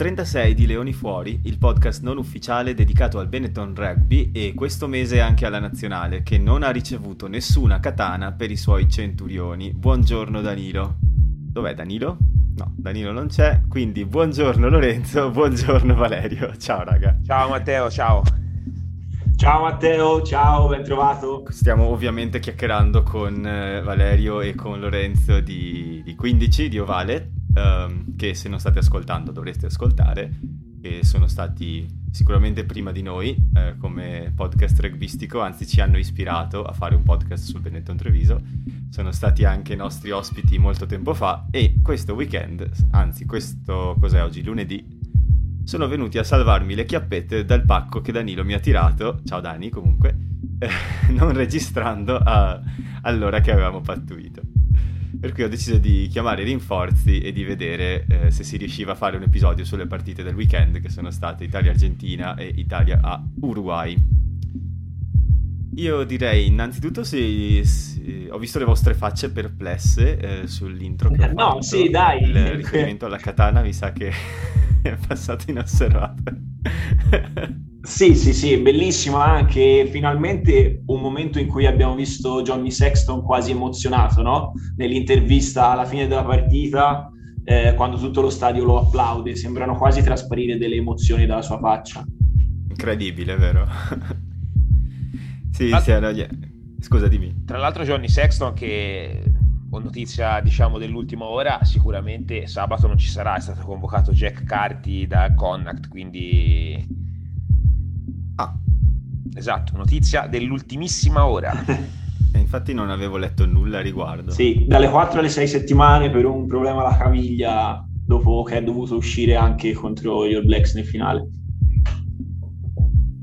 Puntata 36 di Leoni Fuori, il podcast non ufficiale dedicato al Benetton Rugby e questo mese anche alla nazionale, che non ha ricevuto nessuna katana per i suoi centurioni. Buongiorno Danilo. Dov'è Danilo? No, Danilo non c'è, quindi buongiorno Lorenzo, buongiorno Valerio. Ciao raga. Ciao Matteo, ciao. Ciao Matteo, ciao, ben trovato. Stiamo ovviamente chiacchierando con eh, Valerio e con Lorenzo di, di 15 di Ovale um, che se non state ascoltando dovreste ascoltare, che sono stati sicuramente prima di noi eh, come podcast rugbistico, anzi ci hanno ispirato a fare un podcast sul Benetton Treviso, sono stati anche nostri ospiti molto tempo fa e questo weekend, anzi questo cos'è oggi, lunedì, sono venuti a salvarmi le chiappette dal pacco che Danilo mi ha tirato, ciao Dani comunque, eh, non registrando a, all'ora che avevamo pattuito. Per cui ho deciso di chiamare i rinforzi e di vedere eh, se si riusciva a fare un episodio sulle partite del weekend che sono state Italia-Argentina e Italia a Uruguay. Io direi innanzitutto se, se ho visto le vostre facce perplesse eh, sull'intro che ho No, fatto. sì, dai. Il riferimento alla katana mi sa che è passato inosservato. Sì, sì, sì, bellissimo anche finalmente un momento in cui abbiamo visto Johnny Sexton quasi emozionato, no? Nell'intervista alla fine della partita, eh, quando tutto lo stadio lo applaude, sembrano quasi trasparire delle emozioni dalla sua faccia. Incredibile, vero? Sì, sì, no, yeah. scusa, dimmi. Tra l'altro Johnny Sexton che ho notizia diciamo dell'ultima ora sicuramente sabato non ci sarà è stato convocato Jack Carty da Connacht quindi Ah. Esatto, notizia dell'ultimissima ora. Infatti non avevo letto nulla a riguardo. Sì, dalle 4 alle 6 settimane per un problema alla caviglia dopo che è dovuto uscire anche contro gli All Blacks nel finale.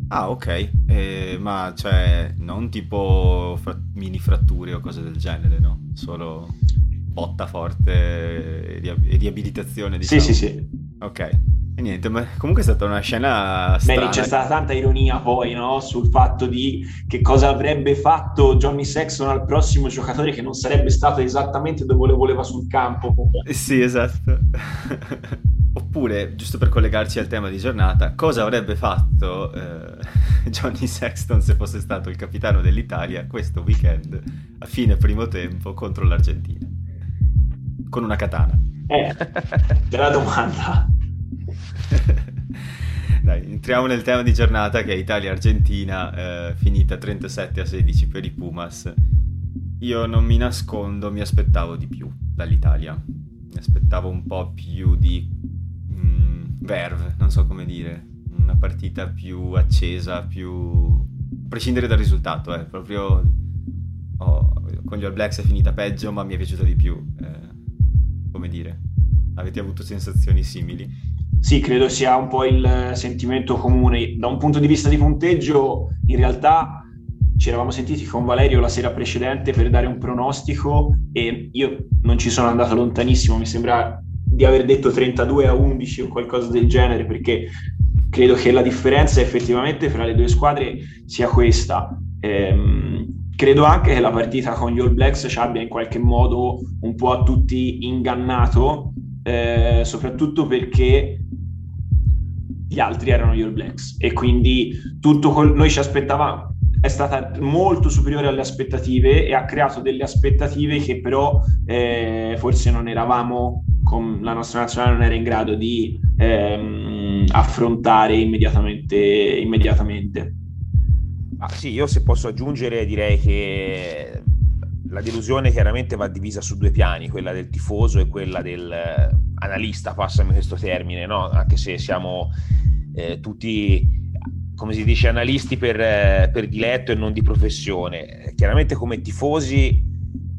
Ah, ok. Eh, ma cioè, non tipo fra- mini fratture o cose del genere, no? Solo botta forte e, ri- e riabilitazione, diciamo. Sì, sì, sì. Ok. E niente, ma comunque è stata una scena strana. Beh, c'è stata tanta ironia poi, no? Sul fatto di che cosa avrebbe fatto Johnny Sexton al prossimo giocatore che non sarebbe stato esattamente dove lo voleva sul campo. Sì, esatto. Oppure, giusto per collegarci al tema di giornata, cosa avrebbe fatto eh, Johnny Sexton se fosse stato il capitano dell'Italia questo weekend a fine primo tempo contro l'Argentina? Con una katana. Eh, bella domanda. Dai, entriamo nel tema di giornata che è Italia-Argentina, eh, finita 37 a 16 per i Pumas. Io non mi nascondo, mi aspettavo di più dall'Italia. Mi aspettavo un po' più di verve, non so come dire. Una partita più accesa, più... a prescindere dal risultato, eh, proprio... Oh, con gli All Blacks è finita peggio, ma mi è piaciuta di più. Eh, come dire? Avete avuto sensazioni simili? Sì, credo sia un po' il sentimento comune. Da un punto di vista di punteggio, in realtà ci eravamo sentiti con Valerio la sera precedente per dare un pronostico e io non ci sono andato lontanissimo, mi sembra di aver detto 32 a 11 o qualcosa del genere, perché credo che la differenza effettivamente fra le due squadre sia questa. Ehm, credo anche che la partita con gli All Blacks ci abbia in qualche modo un po' a tutti ingannato, eh, soprattutto perché gli altri erano gli All Blacks e quindi tutto col- noi ci aspettavamo è stata molto superiore alle aspettative e ha creato delle aspettative che però eh, forse non eravamo con la nostra nazionale non era in grado di ehm, affrontare immediatamente, immediatamente. Ah, sì, io se posso aggiungere direi che la delusione chiaramente va divisa su due piani, quella del tifoso e quella dell'analista, passami questo termine, no? anche se siamo eh, tutti, come si dice, analisti per, eh, per diletto e non di professione. Chiaramente come tifosi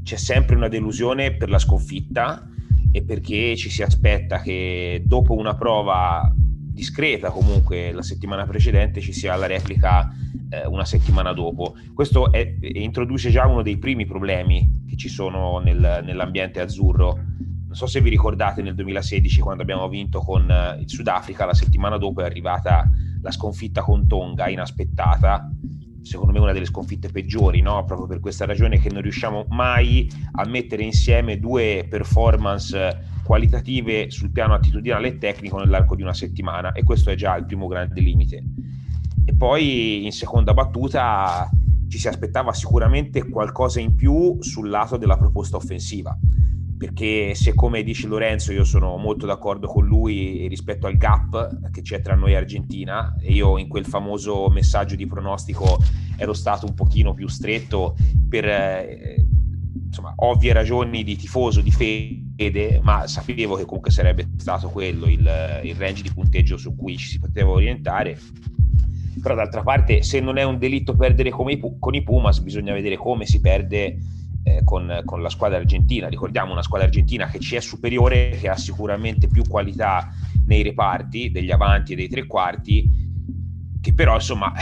c'è sempre una delusione per la sconfitta e perché ci si aspetta che dopo una prova discreta comunque la settimana precedente ci sia la replica eh, una settimana dopo. Questo è, introduce già uno dei primi problemi che ci sono nel, nell'ambiente azzurro. Non so se vi ricordate nel 2016 quando abbiamo vinto con eh, il Sudafrica, la settimana dopo è arrivata la sconfitta con Tonga inaspettata. secondo me una delle sconfitte peggiori, no? proprio per questa ragione che non riusciamo mai a mettere insieme due performance qualitative sul piano attitudinale e tecnico nell'arco di una settimana e questo è già il primo grande limite. E poi in seconda battuta ci si aspettava sicuramente qualcosa in più sul lato della proposta offensiva perché se come dice Lorenzo io sono molto d'accordo con lui rispetto al gap che c'è tra noi e Argentina e io in quel famoso messaggio di pronostico ero stato un pochino più stretto per eh, insomma, ovvie ragioni di tifoso, di fede, ma sapevo che comunque sarebbe stato quello il, il range di punteggio su cui ci si poteva orientare. Però d'altra parte se non è un delitto perdere i, con i Pumas bisogna vedere come si perde eh, con, con, la squadra argentina. Ricordiamo una squadra argentina che ci è superiore, che ha sicuramente più qualità nei reparti degli avanti e dei tre quarti, che però insomma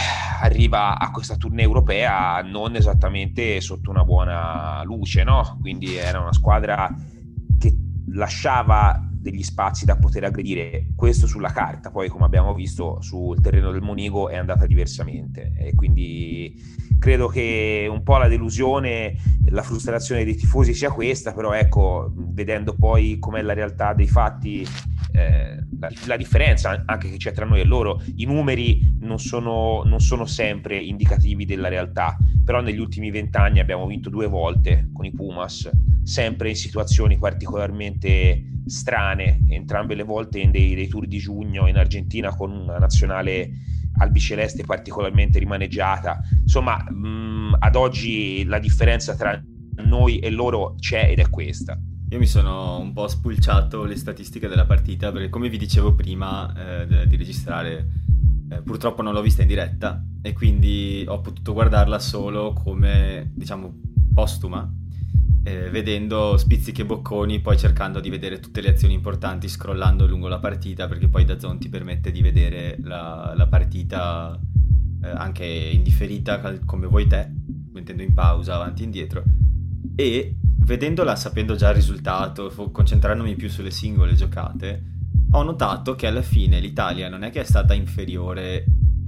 arriva a questa tournée europea non esattamente sotto una buona luce, no? Quindi era una squadra che lasciava degli spazi da poter aggredire, questo sulla carta, poi come abbiamo visto sul terreno del Monigo è andata diversamente. E quindi credo che un po' la delusione, la frustrazione dei tifosi sia questa, però ecco, vedendo poi com'è la realtà dei fatti, eh, la, la, differenza anche che c'è tra noi e loro, i numeri non sono, non sono sempre indicativi della realtà, però negli ultimi vent'anni abbiamo vinto due volte con i Pumas, sempre in situazioni particolarmente strane, entrambe le volte in dei, dei tour di giugno in Argentina con una nazionale albiceleste particolarmente rimaneggiata. Insomma, mh, mm, ad oggi la differenza tra noi e loro c'è ed è questa. Io mi sono un po' spulciato le statistiche della partita perché come vi dicevo prima eh, di registrare eh, purtroppo non l'ho vista in diretta e quindi ho potuto guardarla solo come diciamo postuma eh, vedendo spizzichi e bocconi, poi cercando di vedere tutte le azioni importanti, scrollando lungo la partita, perché poi da ti permette di vedere la, la partita eh, anche indifferita come vuoi te, mettendo in pausa avanti e indietro. E vedendola sapendo già il risultato, concentrandomi più sulle singole giocate, ho notato che alla fine l'Italia non è che è stata inferiore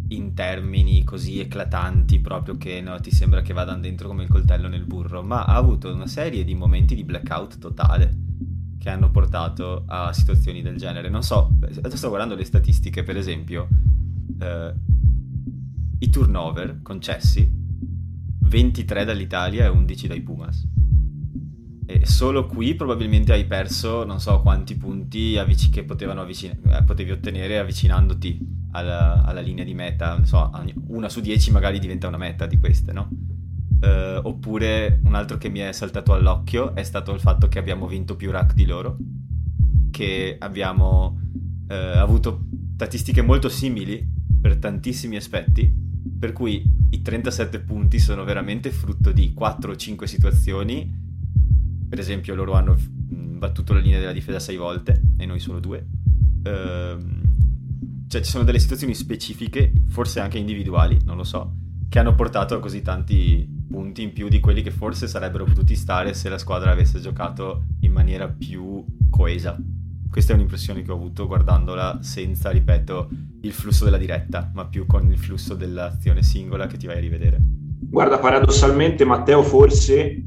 in termini così eclatanti proprio che no, ti sembra che vadano dentro come il coltello nel burro, ma ha avuto una serie di momenti di blackout totale che hanno portato a situazioni del genere. Non so, adesso sto guardando le statistiche, per esempio, eh, i turnover concessi, 23 dall'Italia e 11 dai Pumas. E solo qui probabilmente hai perso non so quanti punti avvic- che avvicin- eh, potevi ottenere avvicinandoti alla, alla linea di meta, so, una su dieci magari diventa una meta di queste, no? Uh, oppure un altro che mi è saltato all'occhio è stato il fatto che abbiamo vinto più rack di loro, che abbiamo uh, avuto statistiche molto simili per tantissimi aspetti, per cui i 37 punti sono veramente frutto di 4 o 5 situazioni, per esempio loro hanno battuto la linea della difesa 6 volte e noi solo 2. Uh, cioè ci sono delle situazioni specifiche, forse anche individuali, non lo so, che hanno portato a così tanti punti in più di quelli che forse sarebbero potuti stare se la squadra avesse giocato in maniera più coesa. Questa è un'impressione che ho avuto guardandola senza, ripeto, il flusso della diretta, ma più con il flusso dell'azione singola che ti vai a rivedere. Guarda, paradossalmente Matteo forse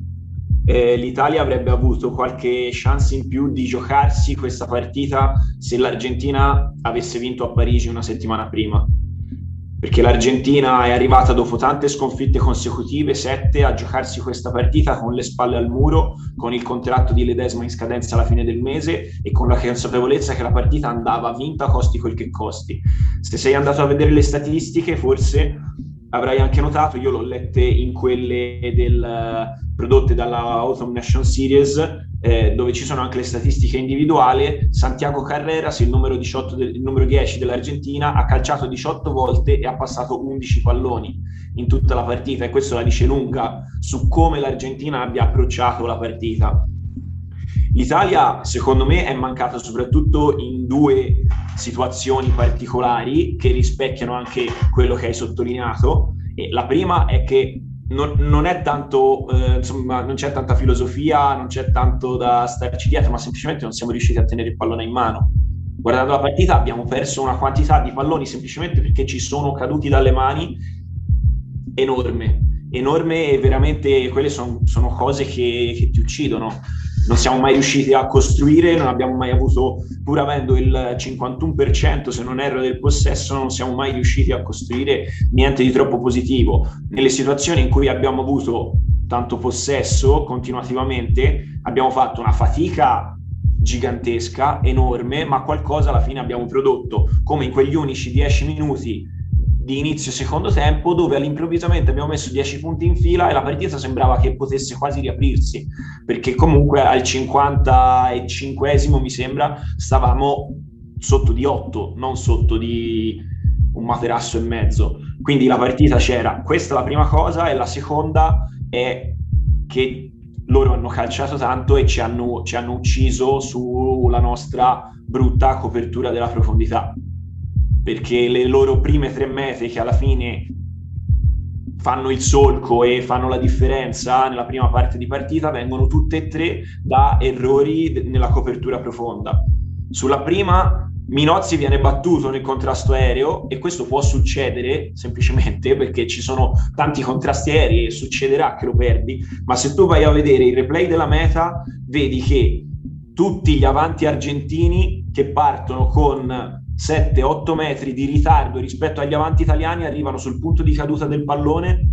eh, l'Italia avrebbe avuto qualche chance in più di giocarsi questa partita se l'Argentina avesse vinto a Parigi una settimana prima. Perché l'Argentina è arrivata dopo tante sconfitte consecutive, sette, a giocarsi questa partita con le spalle al muro, con il contratto di Ledesma in scadenza alla fine del mese e con la consapevolezza che la partita andava vinta costi quel che costi. Se sei andato a vedere le statistiche, forse avrai anche notato, io l'ho lette in quelle del, prodotte dalla Autumn Nation Series, eh, dove ci sono anche le statistiche individuali. Santiago Carreras, il numero, del, il numero 10 dell'Argentina, ha calciato 18 volte e ha passato 11 palloni in tutta la partita e questo la dice lunga su come l'Argentina abbia approcciato la partita. L'Italia, secondo me, è mancata soprattutto in due situazioni particolari che rispecchiano anche quello che hai sottolineato. E la prima è che non, non è tanto, eh, insomma, non c'è tanta filosofia, non c'è tanto da starci dietro, ma semplicemente non siamo riusciti a tenere il pallone in mano. Guardando la partita abbiamo perso una quantità di palloni semplicemente perché ci sono caduti dalle mani enorme, enorme e veramente quelle son, sono cose che, che ti uccidono non siamo mai riusciti a costruire, non abbiamo mai avuto, pur avendo il 51% se non erro del possesso, non siamo mai riusciti a costruire niente di troppo positivo. Nelle situazioni in cui abbiamo avuto tanto possesso continuativamente, abbiamo fatto una fatica gigantesca, enorme, ma qualcosa alla fine abbiamo prodotto, come in quegli unici 10 minuti di inizio secondo tempo dove all'improvvisamente abbiamo messo 10 punti in fila e la partita sembrava che potesse quasi riaprirsi perché comunque al 55esimo mi sembra stavamo sotto di 8 non sotto di un materasso e mezzo. Quindi la partita c'era. Questa è la prima cosa e la seconda è che loro hanno calciato tanto e ci hanno, ci hanno ucciso sulla nostra brutta copertura della profondità perché le loro prime tre mete che alla fine fanno il solco e fanno la differenza nella prima parte di partita vengono tutte e tre da errori nella copertura profonda. Sulla prima Minozzi viene battuto nel contrasto aereo e questo può succedere semplicemente perché ci sono tanti contrasti aerei e succederà che lo perdi, ma se tu vai a vedere il replay della meta vedi che tutti gli avanti argentini che partono con 7-8 metri di ritardo rispetto agli avanti italiani arrivano sul punto di caduta del pallone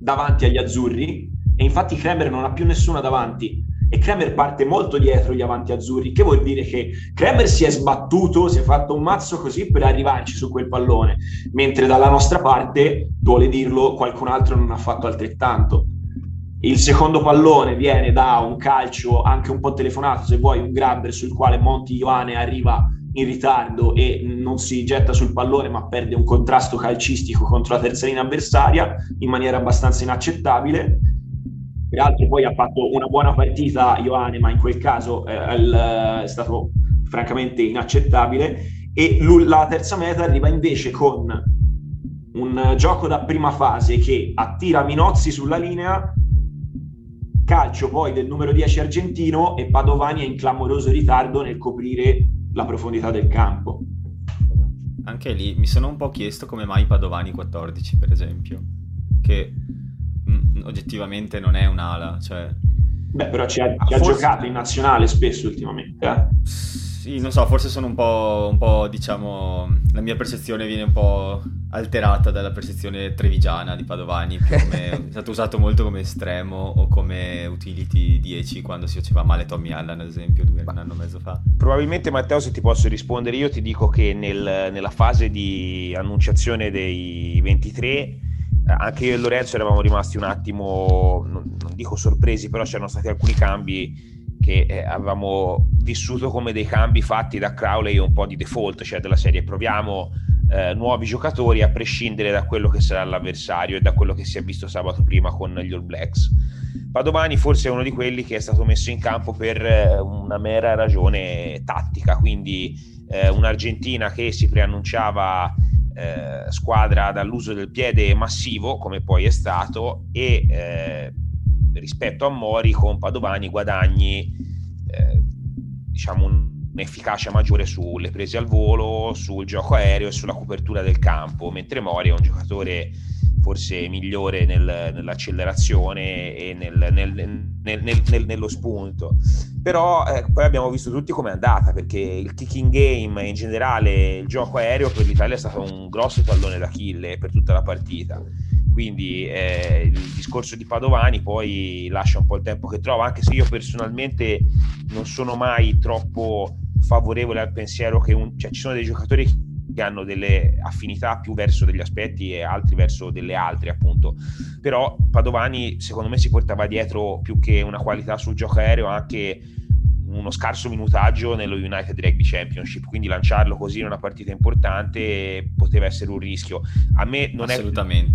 davanti agli azzurri e infatti Kremer non ha più nessuna davanti e Kremer parte molto dietro gli avanti azzurri, che vuol dire che Kremer si è sbattuto, si è fatto un mazzo così per arrivarci su quel pallone, mentre dalla nostra parte, vuole dirlo, qualcun altro non ha fatto altrettanto. Il secondo pallone viene da un calcio anche un po' telefonato, se vuoi, un grabber sul quale Monti Ioane arriva in ritardo e non si getta sul pallone ma perde un contrasto calcistico contro la terza linea avversaria in maniera abbastanza inaccettabile. Peraltro poi ha fatto una buona partita Ioane, ma in quel caso eh, è stato francamente inaccettabile. E la terza meta arriva invece con un gioco da prima fase che attira Minozzi sulla linea, calcio poi del numero 10 argentino e Padovani è in clamoroso ritardo nel coprire la profondità del campo. Anche lì mi sono un po' chiesto come mai Padovani 14, per esempio, che mh, mm, oggettivamente non è un'ala, cioè... Beh, però ci ha, ci ha forse... giocato in nazionale spesso ultimamente, eh? Sì, non so, forse sono un po', un po', diciamo, la mia percezione viene un po' alterata dalla percezione trevigiana di Padovani, come, è stato usato molto come estremo o come utility 10 quando si faceva male Tommy Allen, ad esempio, due, un anno e mezzo fa. Probabilmente Matteo, se ti posso rispondere io, ti dico che nel, nella fase di annunciazione dei 23 eh, anche io e Lorenzo eravamo rimasti un attimo, non, non dico sorpresi, però c'erano stati alcuni cambi che eh, avevamo vissuto come dei cambi fatti da Crowley un po' di default, cioè della serie proviamo eh, nuovi giocatori a prescindere da quello che sarà l'avversario e da quello che si è visto sabato prima con gli All Blacks. Padomani forse è uno di quelli che è stato messo in campo per eh, una mera ragione tattica, quindi eh, un'Argentina che si preannunciava eh, squadra dall'uso del piede massivo, come poi è stato, e eh, rispetto a Mori con Padovani guadagni eh, diciamo un'efficacia maggiore sulle prese al volo, sul gioco aereo e sulla copertura del campo, mentre Mori è un giocatore forse migliore nel, nell'accelerazione e nel, nel, nello spunto. Però eh, poi abbiamo visto tutti com'è andata, perché il kicking game e in generale il gioco aereo per l'Italia è stato un grosso tallone d'Achille per tutta la partita quindi eh, il discorso di Padovani poi lascia un po' il tempo che trova, anche se io personalmente non sono mai troppo favorevole al pensiero che un, cioè, ci sono dei giocatori che hanno delle affinità più verso degli aspetti e altri verso delle altre appunto. Però Padovani secondo me si portava dietro più che una qualità sul gioco aereo anche uno scarso minutaggio nello United Rugby Championship, quindi lanciarlo così in una partita importante poteva essere un rischio. A me non,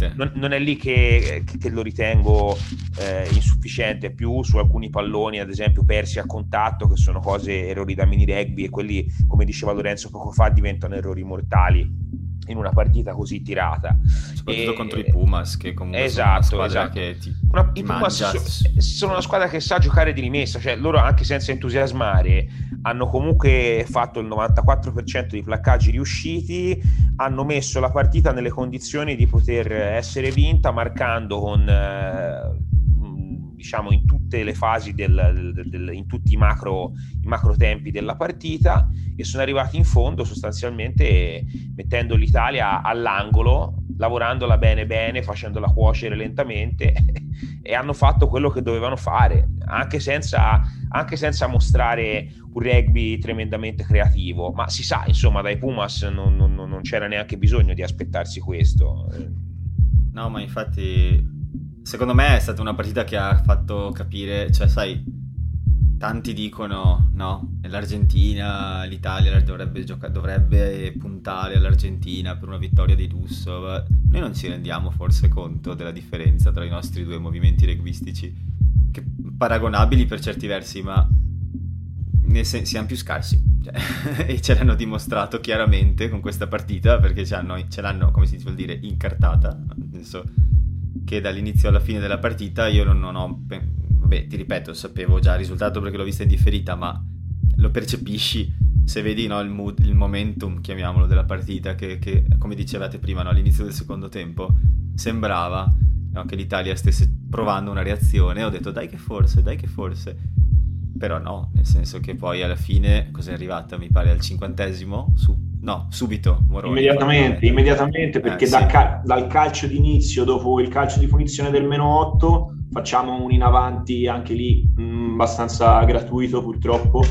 È, non, non è lì che, che lo ritengo eh, insufficiente, più su alcuni palloni, ad esempio persi a contatto, che sono cose, errori da mini rugby e quelli, come diceva Lorenzo poco fa, diventano errori mortali in una partita così tirata. Soprattutto e... contro i Pumas, che comunque esatto, sono una esatto. che ti, una, I Pumas so, sono una squadra che sa giocare di rimessa, cioè loro anche senza entusiasmare hanno comunque fatto il 94% dei placcaggi riusciti, hanno messo la partita nelle condizioni di poter essere vinta marcando con... Eh, diciamo in tutte le fasi del, del, del, in tutti i macro, i macro tempi della partita e sono arrivati in fondo sostanzialmente mettendo l'Italia all'angolo lavorandola bene bene facendola cuocere lentamente e hanno fatto quello che dovevano fare anche senza, anche senza mostrare un rugby tremendamente creativo. Ma si sa insomma dai Pumas non, non, non c'era neanche bisogno di aspettarsi questo. No ma infatti Secondo me è stata una partita che ha fatto capire, cioè sai, tanti dicono, no, l'Argentina, l'Italia dovrebbe, gioca- dovrebbe puntare all'Argentina per una vittoria di lusso. Noi non ci rendiamo forse conto della differenza tra i nostri due movimenti reguistici, che paragonabili per certi versi, ma sen- siamo più scarsi. Cioè, e ce l'hanno dimostrato chiaramente con questa partita perché ce l'hanno, ce l'hanno come si vuol dire, incartata. Nel che dall'inizio alla fine della partita io non, ho... Vabbè, ti ripeto, sapevo già il risultato perché l'ho vista in differita, ma lo percepisci se vedi no, il, mood, il momentum, chiamiamolo, della partita, che, che come dicevate prima, no, all'inizio del secondo tempo, sembrava no, che l'Italia stesse provando una reazione. Ho detto dai che forse, dai che forse. Però no, nel senso che poi alla fine, cos'è arrivata? Mi pare al cinquantesimo, su No, subito. Moroni, immediatamente, immediatamente perché eh, dal, sì. cal- dal, calcio d'inizio, dopo il calcio di punizione del meno 8, facciamo un in avanti anche lì mh, mm, abbastanza gratuito purtroppo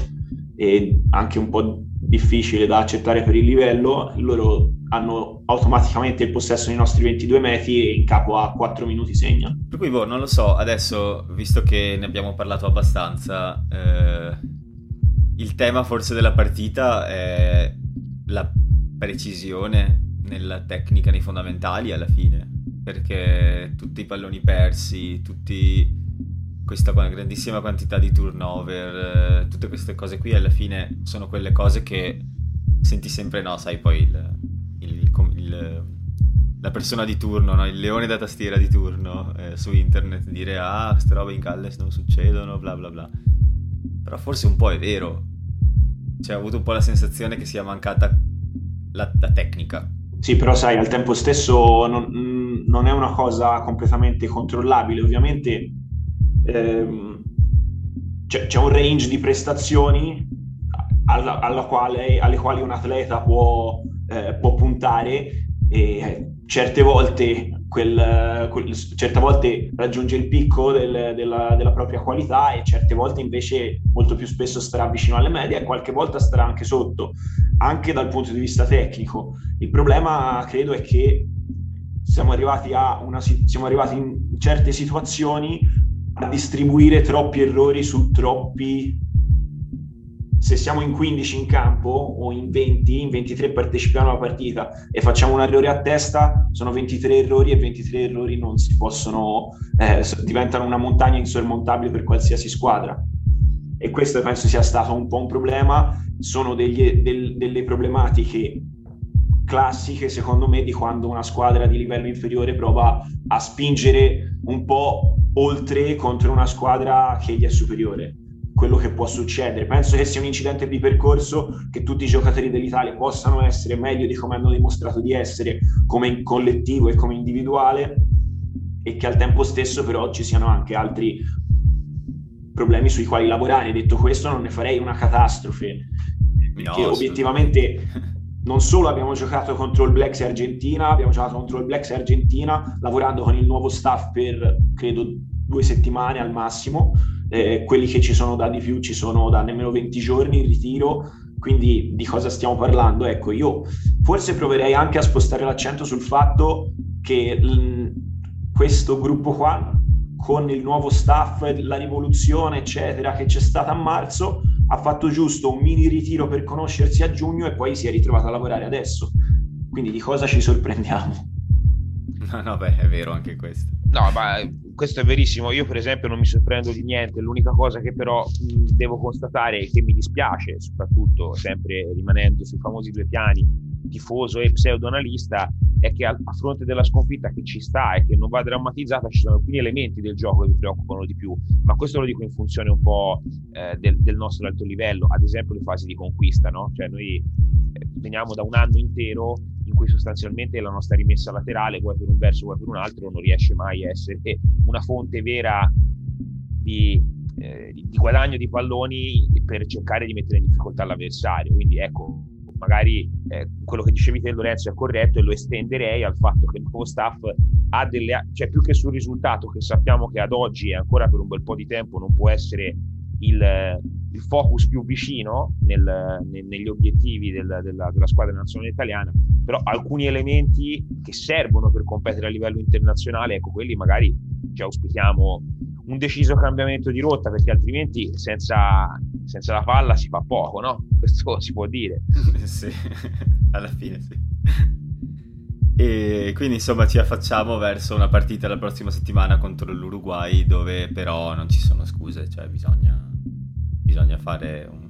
e anche un po' difficile da accettare per il livello. Loro hanno automaticamente il possesso nei nostri 22 metri e in capo a 4 minuti segna. Per cui, boh, non lo so, adesso, visto che ne abbiamo parlato abbastanza, eh, il tema forse della partita è la precisione nella tecnica, nei fondamentali alla fine, perché tutti i palloni persi, tutti questa grandissima quantità di turnover, eh, tutte queste cose qui alla fine sono quelle cose che senti sempre, no, sai, poi il, il, il, la persona di turno, no? il leone da tastiera di turno eh, su internet dire ah, queste robe in Galles non succedono, bla bla bla. Però forse un po' è vero, cioè, ho avuto un po' la sensazione che sia mancata la, la tecnica. Sì, però sai, al tempo stesso non, non è una cosa completamente controllabile. Ovviamente ehm, c'è, c'è, un range di prestazioni alla, alla quale, alle quali un atleta può, eh, può puntare e certe volte quel, quel, certe volte raggiunge il picco del, della, della, propria qualità e certe volte invece molto più spesso starà vicino alle medie e qualche volta starà anche sotto, anche dal punto di vista tecnico. Il problema credo è che siamo arrivati, una, siamo arrivati in certe situazioni a distribuire troppi errori su troppi se siamo in 15 in campo o in 20, in 23 partecipiamo alla partita e facciamo un errore a testa, sono 23 errori e 23 errori non si possono, eh, diventano una montagna insormontabile per qualsiasi squadra. E questo penso sia stato un po' un problema, sono degli, del, delle problematiche classiche secondo me di quando una squadra di livello inferiore prova a spingere un po' oltre contro una squadra che gli è superiore quello che può succedere. Penso che sia un incidente di percorso che tutti i giocatori dell'Italia possano essere meglio di come hanno dimostrato di essere come collettivo e come individuale e che al tempo stesso però ci siano anche altri problemi sui quali lavorare. Detto questo non ne farei una catastrofe perché no, obiettivamente non solo abbiamo giocato contro il Blacks Argentina, abbiamo giocato contro il Blacks Argentina lavorando con il nuovo staff per credo due settimane al massimo eh, quelli che ci sono da di più ci sono da nemmeno 20 giorni in ritiro, quindi di cosa stiamo parlando? Ecco, io forse proverei anche a spostare l'accento sul fatto che l- questo gruppo qua, con il nuovo staff, la rivoluzione, eccetera, che c'è stata a marzo, ha fatto giusto un mini ritiro per conoscersi a giugno e poi si è ritrovato a lavorare adesso. Quindi di cosa ci sorprendiamo? No, no, beh, è vero anche questo. No, ma questo è verissimo. Io, per esempio, non mi sorprendo di niente. L'unica cosa che però devo constatare e che mi dispiace, soprattutto sempre rimanendo sui famosi due piani, tifoso e pseudo-analista è che a, a, fronte della sconfitta che ci sta e che non va drammatizzata ci sono alcuni elementi del gioco che mi preoccupano di più, ma questo lo dico in funzione un po' eh, del, del, nostro alto livello, ad esempio le fasi di conquista, no? Cioè noi eh, veniamo da un anno intero in cui sostanzialmente la nostra rimessa laterale, vuoi per un verso, vuoi per un altro, non riesce mai a essere una fonte vera di, eh, di, guadagno di palloni per cercare di mettere in difficoltà l'avversario. Quindi ecco, magari eh, quello che dicevi te Lorenzo è corretto e lo estenderei al fatto che il nuovo staff ha delle, cioè più che sul risultato che sappiamo che ad oggi e ancora per un bel po' di tempo non può essere il, il focus più vicino nel, nel, negli obiettivi del, della, della, squadra nazionale italiana, però alcuni elementi che servono per competere a livello internazionale, ecco quelli magari ci auspichiamo un deciso cambiamento di rotta perché altrimenti senza, senza la palla si fa poco, no? Questo si può dire. sì, alla fine sì. E quindi insomma ci affacciamo verso una partita la prossima settimana contro l'Uruguay dove però non ci sono scuse, cioè bisogna, bisogna fare un,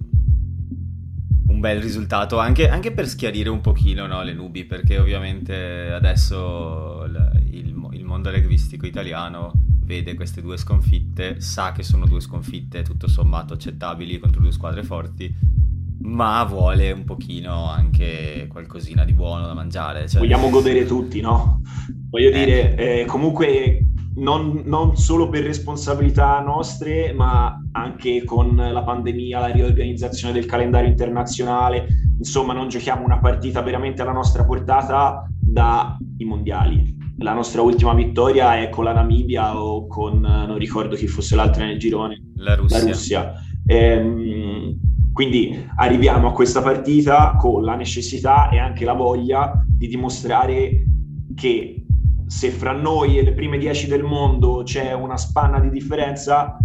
un, bel risultato anche, anche, per schiarire un pochino no, le nubi perché ovviamente adesso il, il, il mondo rugbistico italiano vede queste due sconfitte, sa che sono due sconfitte tutto sommato accettabili contro due squadre forti, ma vuole un pochino anche qualcosina di buono da mangiare. Cioè... Vogliamo godere tutti, no? Voglio eh. dire, eh, comunque non, non, solo per responsabilità nostre, ma anche con la pandemia, la riorganizzazione del calendario internazionale, insomma non giochiamo una partita veramente alla nostra portata dai mondiali la nostra ultima vittoria è con la Namibia o con, non ricordo chi fosse l'altra nel girone, la Russia. La Russia. Ehm, quindi arriviamo a questa partita con la necessità e anche la voglia di dimostrare che se fra noi e le prime dieci del mondo c'è una spanna di differenza,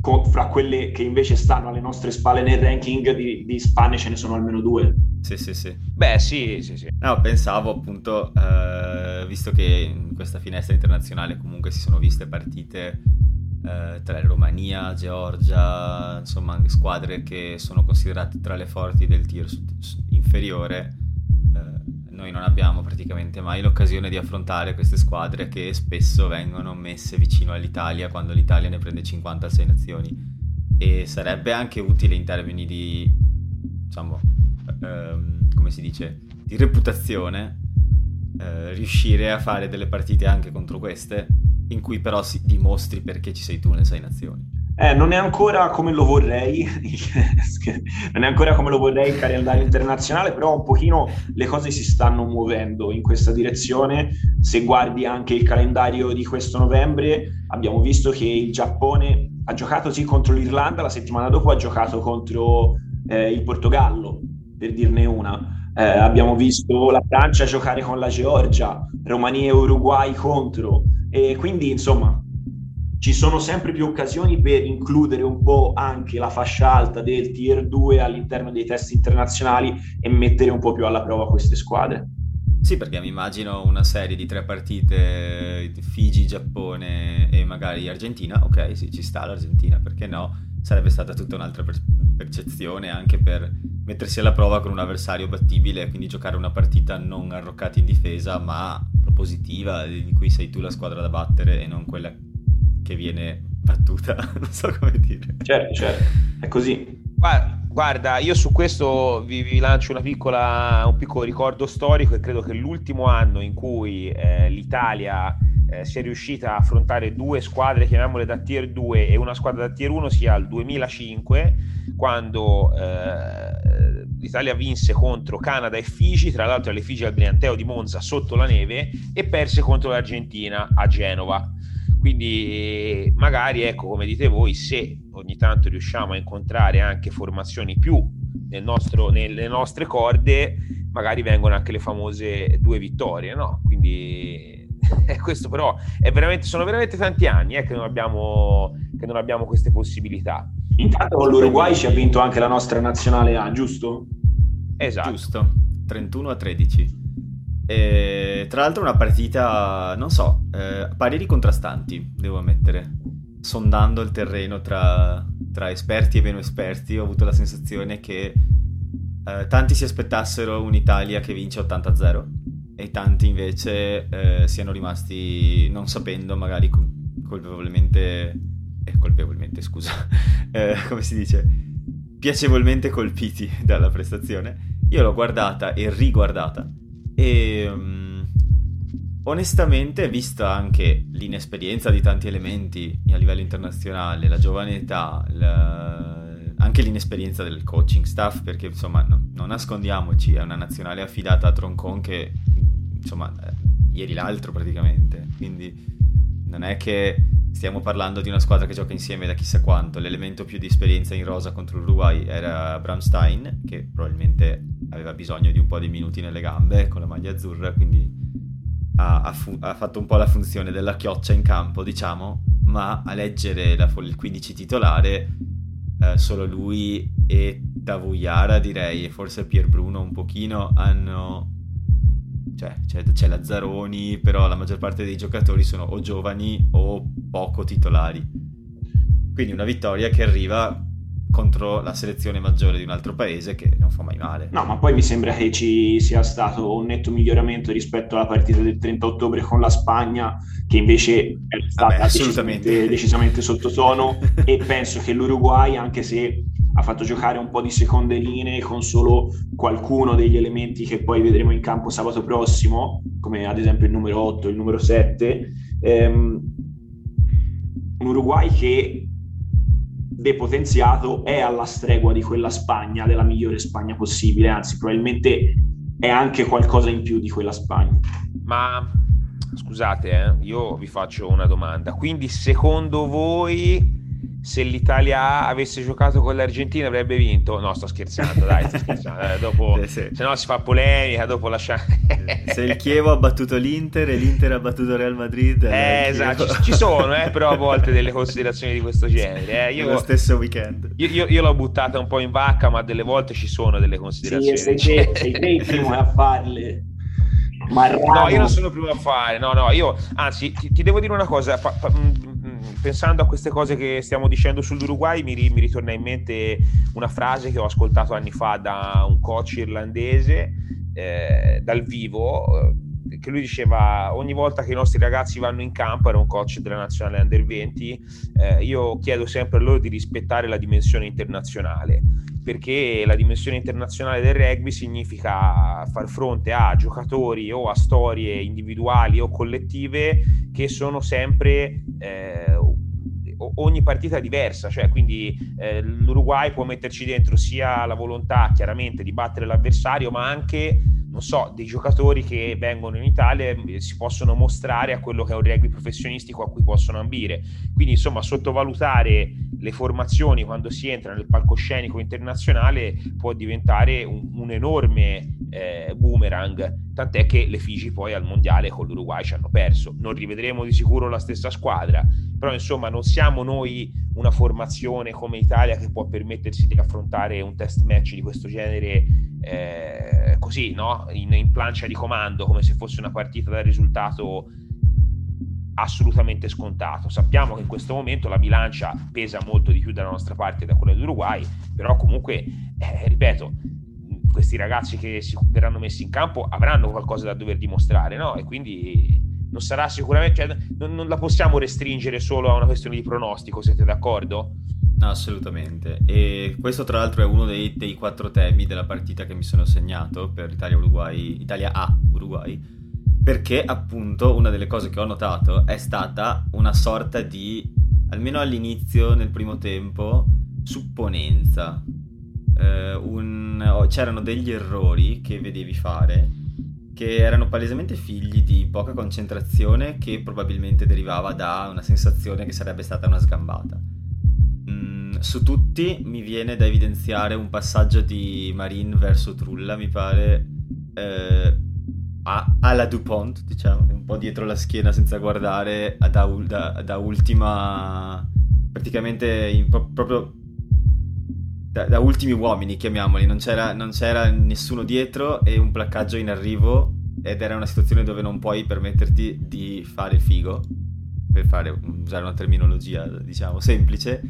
con, fra quelle che invece stanno alle nostre spalle nel ranking di, di spanne ce ne sono almeno due. Sì, sì, sì. Beh, sì, sì, sì. No, pensavo appunto, eh, visto che in questa finestra internazionale comunque si sono viste partite eh, tra Romania, Georgia, insomma squadre che sono considerate tra le forti del tier inferiore, eh, noi non abbiamo praticamente mai l'occasione di affrontare queste squadre che spesso vengono messe vicino all'Italia quando l'Italia ne prende 50 a 6 nazioni e sarebbe anche utile in termini di, diciamo, ehm, come si dice, di reputazione eh, riuscire a fare delle partite anche contro queste in cui però si dimostri perché ci sei tu nelle 6 nazioni. Eh, non è ancora come lo vorrei, non è ancora come lo vorrei il calendario internazionale, però un pochino le cose si stanno muovendo in questa direzione. Se guardi anche il calendario di questo novembre, abbiamo visto che il Giappone ha giocato sì contro l'Irlanda, la settimana dopo ha giocato contro eh, il Portogallo, per dirne una. Eh, abbiamo visto la Francia giocare con la Georgia, Romania e Uruguay contro. E quindi, insomma, ci sono sempre più occasioni per includere un po' anche la fascia alta del tier 2 all'interno dei test internazionali e mettere un po' più alla prova queste squadre. Sì, perché mi immagino una serie di tre partite, Figi, Giappone e magari Argentina, ok, sì, ci sta l'Argentina, perché no? Sarebbe stata tutta un'altra per- percezione anche per mettersi alla prova con un avversario battibile, quindi giocare una partita non arroccata in difesa, ma propositiva, in cui sei tu la squadra da battere e non quella che viene battuta, non so come dire. Certo, certo, è così. Guarda, io su questo vi, vi lancio piccola, un piccolo ricordo storico e credo che l'ultimo anno in cui eh, l'Italia eh, sia riuscita a affrontare due squadre, chiamiamole da tier 2 e una squadra da tier 1 sia il 2005, quando eh, l'Italia vinse contro Canada e Figi, tra l'altro le Figi al Brianteo di Monza sotto la neve, e perse contro l'Argentina a Genova. Quindi magari, ecco, come dite voi, se ogni tanto riusciamo a incontrare anche formazioni più nel nostro, nelle nostre corde, magari vengono anche le famose due vittorie, no? Quindi questo però veramente, sono veramente tanti anni eh, che, non abbiamo, che non abbiamo queste possibilità. Intanto con l'Uruguay ci ha vinto anche la nostra nazionale A, giusto? Esatto. Giusto, 31 a 13. E, tra l'altro una partita, non so, eh, pareri contrastanti, devo ammettere. Sondando il terreno tra, tra esperti e meno esperti, ho avuto la sensazione che eh, tanti si aspettassero un'Italia che vince 80-0 e tanti invece eh, siano rimasti non sapendo magari colpevolmente eh, colpevolmente scusa eh, come si dice piacevolmente colpiti dalla prestazione io l'ho guardata e riguardata e um, onestamente vista anche l'inesperienza di tanti elementi a livello internazionale la giovane età la anche l'inesperienza del coaching staff, perché insomma no, non nascondiamoci, è una nazionale affidata a Troncon che insomma eh, ieri l'altro praticamente, quindi non è che stiamo parlando di una squadra che gioca insieme da chissà quanto, l'elemento più di esperienza in rosa contro l'Uruguay era Bramstein, che probabilmente aveva bisogno di un po' di minuti nelle gambe con la maglia azzurra, quindi ha, ha, fu- ha fatto un po' la funzione della chioccia in campo, diciamo, ma a leggere la, il 15 titolare eh, solo lui e Tavuyara direi e forse Pier Bruno un pochino hanno cioè c'è, c'è Lazzaroni però la maggior parte dei giocatori sono o giovani o poco titolari quindi una vittoria che arriva contro la selezione maggiore di un altro paese che non fa mai male. No, ma poi mi sembra che ci sia stato un netto miglioramento rispetto alla partita del 30 ottobre con la Spagna, che invece è stata Vabbè, decisamente, decisamente sottotono e penso che l'Uruguay, anche se ha fatto giocare un po' di seconde linee con solo qualcuno degli elementi che poi vedremo in campo sabato prossimo, come ad esempio il numero 8, il numero 7, ehm, un Uruguay che depotenziato è alla stregua di quella Spagna, della migliore Spagna possibile, anzi probabilmente è anche qualcosa in più di quella Spagna. Ma scusate, eh, io vi faccio una domanda, quindi secondo voi se l'Italia avesse giocato con l'Argentina avrebbe vinto. No, sto scherzando, dai, sto scherzando. Eh, dopo, eh, sì. Se no si fa polemica, dopo lascia... se il Chievo ha battuto l'Inter e l'Inter ha battuto il Real Madrid... Eh, esatto, ci, ci, sono eh, però a volte delle considerazioni di questo genere. Eh. Io, Lo stesso weekend. Io, io, io, l'ho buttata un po' in vacca, ma delle volte ci sono delle considerazioni. Sì, sei te, sei te il primo a farle. Marrano. No, io non sono il primo a fare, no, no, io anzi ti, ti devo dire una cosa, fa, fa, pensando a queste cose che stiamo dicendo sull'Uruguay, mi, mi, ritorna in mente una frase che ho ascoltato anni fa da un coach irlandese eh, dal vivo, eh, che lui diceva ogni volta che i nostri ragazzi vanno in campo, era un coach della nazionale under 20, eh, io chiedo sempre a loro di rispettare la dimensione internazionale perché la dimensione internazionale del rugby significa far fronte a giocatori o a storie individuali o collettive che sono sempre eh, ogni partita è diversa, cioè quindi eh, l'Uruguay può metterci dentro sia la volontà chiaramente di battere l'avversario, ma anche non so, dei giocatori che vengono in Italia e si possono mostrare a quello che è un rugby professionistico a cui possono ambire. Quindi, insomma, sottovalutare le formazioni quando si entra nel palcoscenico internazionale può diventare un, un enorme eh, boomerang. Tant'è che le Figi poi al mondiale con l'Uruguay ci hanno perso. Non rivedremo di sicuro la stessa squadra, però insomma, non siamo noi una formazione come Italia che può permettersi di affrontare un test match di questo genere eh, così, no? In, in, plancia di comando, come se fosse una partita da risultato assolutamente scontato. Sappiamo che in questo momento la bilancia pesa molto di più dalla nostra parte da quella dell'Uruguay, però comunque, eh, ripeto, questi ragazzi che si verranno messi in campo avranno qualcosa da dover dimostrare, no? E quindi non sarà sicuramente, cioè, non, non la possiamo restringere solo a una questione di pronostico, siete d'accordo? Assolutamente, e questo tra l'altro è uno dei, dei quattro temi della partita che mi sono segnato per Italia-Uruguay, Italia A Uruguay, perché appunto una delle cose che ho notato è stata una sorta di, almeno all'inizio, nel primo tempo, supponenza. Eh, un, oh, c'erano degli errori che vedevi fare che erano palesemente figli di poca concentrazione che probabilmente derivava da una sensazione che sarebbe stata una sgambata. Su tutti mi viene da evidenziare un passaggio di Marine verso Trulla, mi pare, eh, a, alla DuPont, diciamo, un po' dietro la schiena senza guardare, da, da, da ultima, praticamente in, proprio da, da, ultimi uomini, chiamiamoli, non c'era, non c'era nessuno dietro e un placcaggio in arrivo ed era una situazione dove non puoi permetterti di fare il figo, per fare, usare una terminologia, diciamo, semplice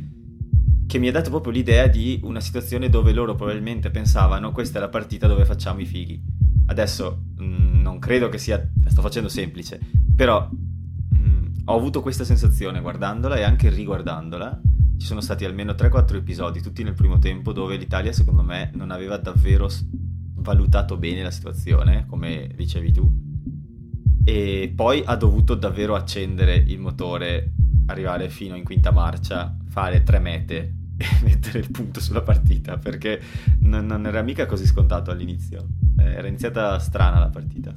che mi ha dato proprio l'idea di una situazione dove loro probabilmente pensavano questa è la partita dove facciamo i fighi. Adesso mh, mm, non credo che sia, sto facendo semplice, però mh, mm, ho avuto questa sensazione guardandola e anche riguardandola. Ci sono stati almeno 3-4 episodi, tutti nel primo tempo, dove l'Italia secondo me non aveva davvero valutato bene la situazione, come dicevi tu, e poi ha dovuto davvero accendere il motore, arrivare fino in quinta marcia, fare tre mete e mettere il punto sulla partita perché non, non era mica così scontato all'inizio. Eh, era iniziata strana la partita.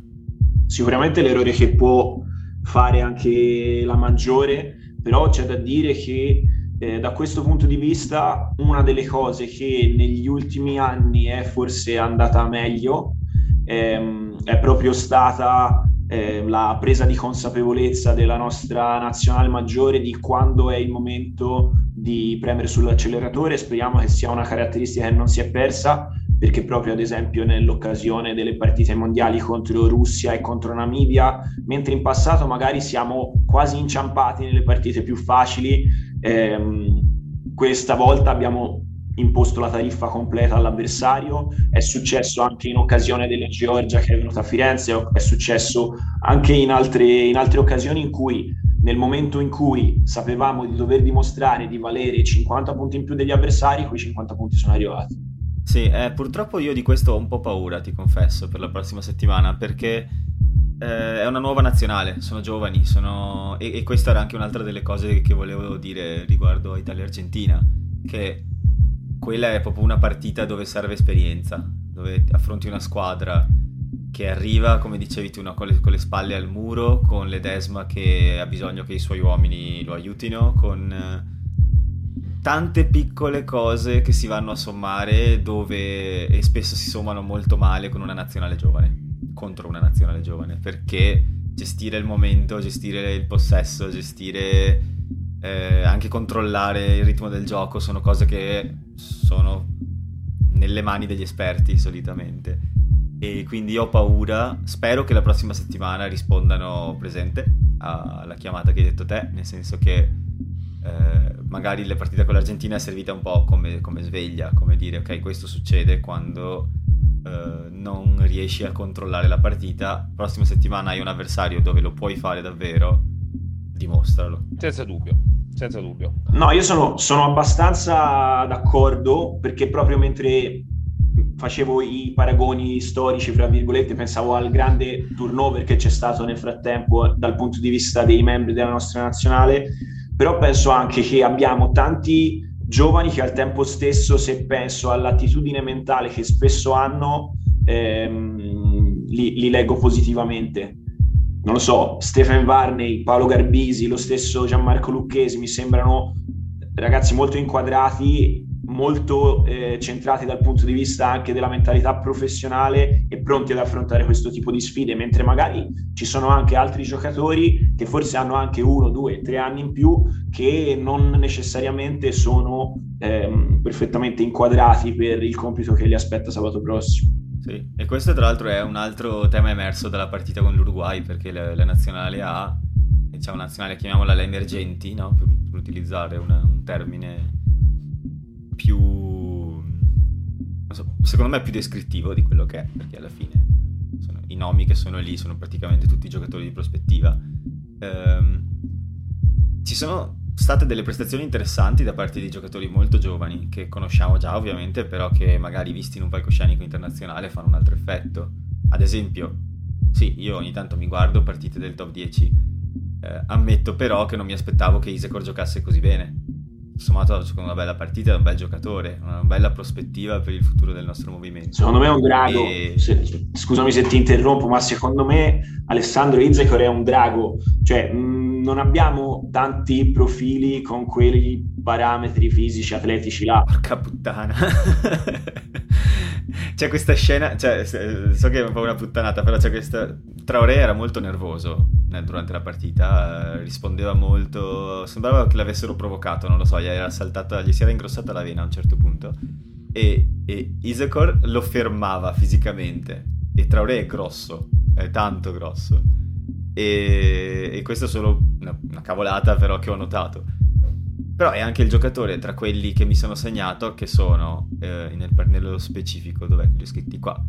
Sicuramente l'errore che può fare anche la maggiore, però c'è da dire che eh, da questo punto di vista una delle cose che negli ultimi anni è forse andata meglio ehm, è proprio stata eh, la presa di consapevolezza della nostra nazionale maggiore di quando è il momento di premere sull'acceleratore. Speriamo che sia una caratteristica che non si è persa, perché proprio ad esempio nell'occasione delle partite mondiali contro Russia e contro Namibia, mentre in passato magari siamo quasi inciampati nelle partite più facili, ehm, questa volta abbiamo imposto la tariffa completa all'avversario, è successo anche in occasione della Georgia che è venuta a Firenze, è successo anche in altre, in altre occasioni in cui nel momento in cui sapevamo di dover dimostrare di valere 50 punti in più degli avversari, quei 50 punti sono arrivati. Sì, eh, purtroppo io di questo ho un po' paura, ti confesso, per la prossima settimana, perché eh, è una nuova nazionale, sono giovani, sono... E, e, questa era anche un'altra delle cose che volevo dire riguardo a Italia-Argentina, che quella è proprio una partita dove serve esperienza, dove affronti una squadra che arriva, come dicevi tu, no? con, le, con, le, spalle al muro, con l'Edesma che ha bisogno che i suoi uomini lo aiutino, con eh, tante piccole cose che si vanno a sommare dove e spesso si sommano molto male con una nazionale giovane, contro una nazionale giovane, perché gestire il momento, gestire il possesso, gestire eh, anche controllare il ritmo del gioco sono cose che sono nelle mani degli esperti solitamente. E quindi ho paura, spero che la prossima settimana rispondano presente alla chiamata che hai detto te, nel senso che eh, magari la partita con l'Argentina è servita un po' come, come sveglia, come dire ok questo succede quando eh, non riesci a controllare la partita, prossima settimana hai un avversario dove lo puoi fare davvero, dimostralo. Senza dubbio senza dubbio. No, io sono, sono, abbastanza d'accordo perché proprio mentre facevo i paragoni storici, fra virgolette, pensavo al grande turnover che c'è stato nel frattempo dal punto di vista dei membri della nostra nazionale, però penso anche che abbiamo tanti giovani che al tempo stesso, se penso all'attitudine mentale che spesso hanno, ehm, li, li leggo positivamente. Non lo so, Stephen Varney, Paolo Garbisi, lo stesso Gianmarco Lucchesi, mi sembrano ragazzi molto inquadrati, molto eh, centrati dal punto di vista anche della mentalità professionale e pronti ad affrontare questo tipo di sfide, mentre magari ci sono anche altri giocatori che forse hanno anche uno, due, tre anni in più che non necessariamente sono ehm, perfettamente inquadrati per il compito che li aspetta sabato prossimo. Sì, e questo tra l'altro è un altro tema emerso dalla partita con l'Uruguay, perché la, la nazionale A, diciamo nazionale, chiamiamola le emergenti, no? per, per, utilizzare una, un termine più, so, secondo me più descrittivo di quello che è, perché alla fine sono, i nomi che sono lì sono praticamente tutti giocatori di prospettiva. Ehm, ci sono state delle prestazioni interessanti da parte di giocatori molto giovani, che conosciamo già ovviamente, però che magari visti in un palcoscenico internazionale fanno un altro effetto. Ad esempio, sì, io ogni tanto mi guardo partite del top 10, eh, ammetto però che non mi aspettavo che Isecor giocasse così bene. Insomma, secondo una bella partita, è un bel giocatore, una bella prospettiva per il futuro del nostro movimento. Secondo me è un drago, e... se, scusami se ti interrompo, ma secondo me Alessandro Isecor è un drago, cioè... Mh, non abbiamo tanti profili con quei parametri fisici atletici là. Porca puttana. c'è questa scena, cioè, so che è un po' una puttanata, però c'è questa... Traoré era molto nervoso durante la partita, rispondeva molto, sembrava che l'avessero provocato, non lo so, gli, era saltata, gli si era ingrossata la vena a un certo punto. E, e Isakor lo fermava fisicamente e Traoré è grosso, è tanto grosso. E, e questa è solo una, una, cavolata però che ho notato. però è anche il giocatore tra quelli che mi sono segnato, che sono, eh, nel, nello specifico, dov'è che li ho scritti? Qua,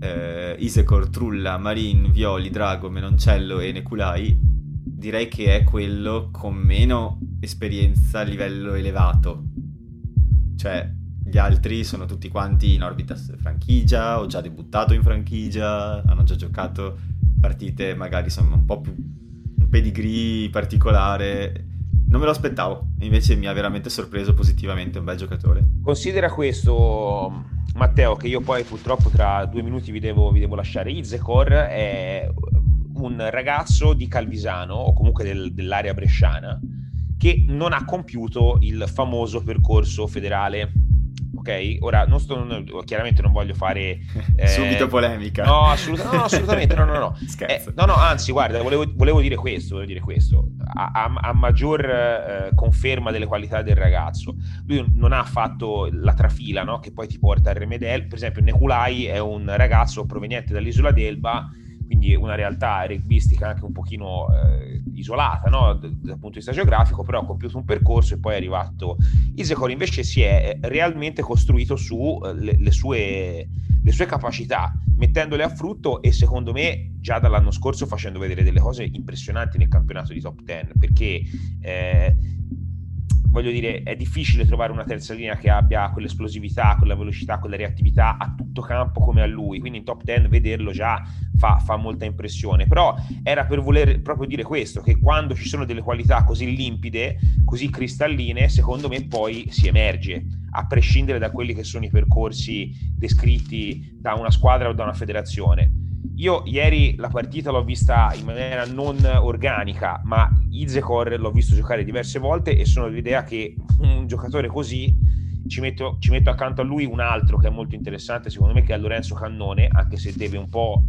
eh, Isecor, Trulla, Marin, Violi, Drago, Menoncello e Neculai, direi che è quello con meno esperienza a livello elevato. Cioè, gli altri sono tutti quanti in orbita franchigia, ho già debuttato in franchigia, hanno già giocato partite magari sono un po' più un pedigree particolare non me lo aspettavo, invece mi ha veramente sorpreso positivamente, un bel giocatore. Considera questo, Matteo, che io poi purtroppo tra due minuti vi devo, vi devo lasciare. Izekor è un ragazzo di Calvisano, o comunque del, dell'area bresciana, che non ha compiuto il famoso percorso federale ok? Ora, non sto, non, chiaramente non voglio fare... Eh, Subito polemica. No, assolut- no, assolutamente, no, no, no. Eh, no, no, anzi, guarda, volevo, volevo, dire questo, volevo dire questo. A, a, a maggior eh, conferma delle qualità del ragazzo, lui non ha fatto la trafila, no? Che poi ti porta al Remedel. Per esempio, Neculai è un ragazzo proveniente dall'isola d'Elba, quindi una realtà rugbistica anche un pochino eh, isolata no? dal punto di vista geografico, però ha compiuto un percorso e poi è arrivato. Isecor invece si è realmente costruito su eh, sue, le sue capacità, mettendole a frutto e secondo me già dall'anno scorso facendo vedere delle cose impressionanti nel campionato di top 10, perché eh, voglio dire, è difficile trovare una terza linea che abbia quell'esplosività, quella velocità, quella reattività a tutto campo come a lui. Quindi in top 10 vederlo già fa, fa, molta impressione. Però era per voler proprio dire questo: che quando ci sono delle qualità così limpide, così cristalline, secondo me poi si emerge, a prescindere da quelli che sono i percorsi descritti da una squadra o da una federazione io ieri la partita l'ho vista in maniera non organica, ma Izekor l'ho visto giocare diverse volte e sono dell'idea che un giocatore così ci metto, ci metto accanto a lui un altro che è molto interessante secondo me che è Lorenzo Cannone, anche se deve un po'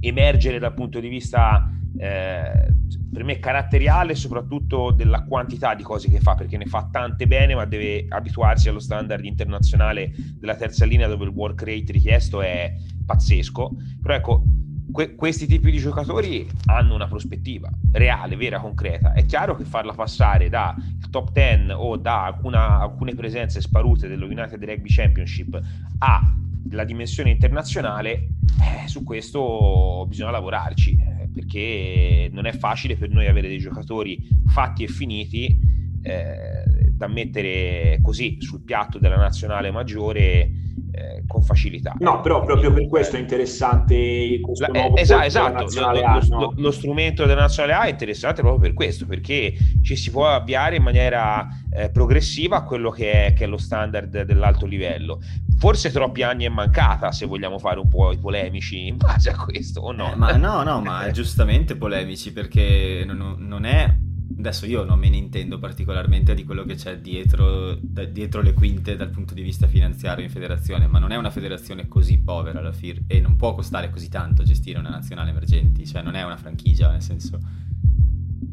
emergere dal punto di vista eh, per me caratteriale soprattutto della quantità di cose che fa perché ne fa tante bene ma deve abituarsi allo standard internazionale della terza linea dove il work rate richiesto è pazzesco però ecco que- questi tipi di giocatori hanno una prospettiva reale, vera, concreta. È chiaro che farla passare da top 10 o da alcuna, alcune presenze sparute dello United Rugby Championship a la dimensione internazionale eh, su questo bisogna lavorarci eh, perché non è facile per noi avere dei giocatori fatti e finiti eh, da mettere così sul piatto della nazionale maggiore eh, con facilità. No, però proprio per questo è interessante questo la, nuovo esatto, esatto. Lo, lo, A, no? lo, strumento della nazionale A è interessante proprio per questo, perché ci si può avviare in maniera eh, progressiva a quello che è, che è lo standard dell'alto livello forse troppi anni è mancata se vogliamo fare un po' i polemici in base a questo o no? Eh, ma no, no, ma giustamente polemici perché non, non, è... Adesso io non me ne intendo particolarmente di quello che c'è dietro, da, dietro le quinte dal punto di vista finanziario in federazione, ma non è una federazione così povera la FIR e non può costare così tanto gestire una nazionale emergenti, cioè non è una franchigia, nel senso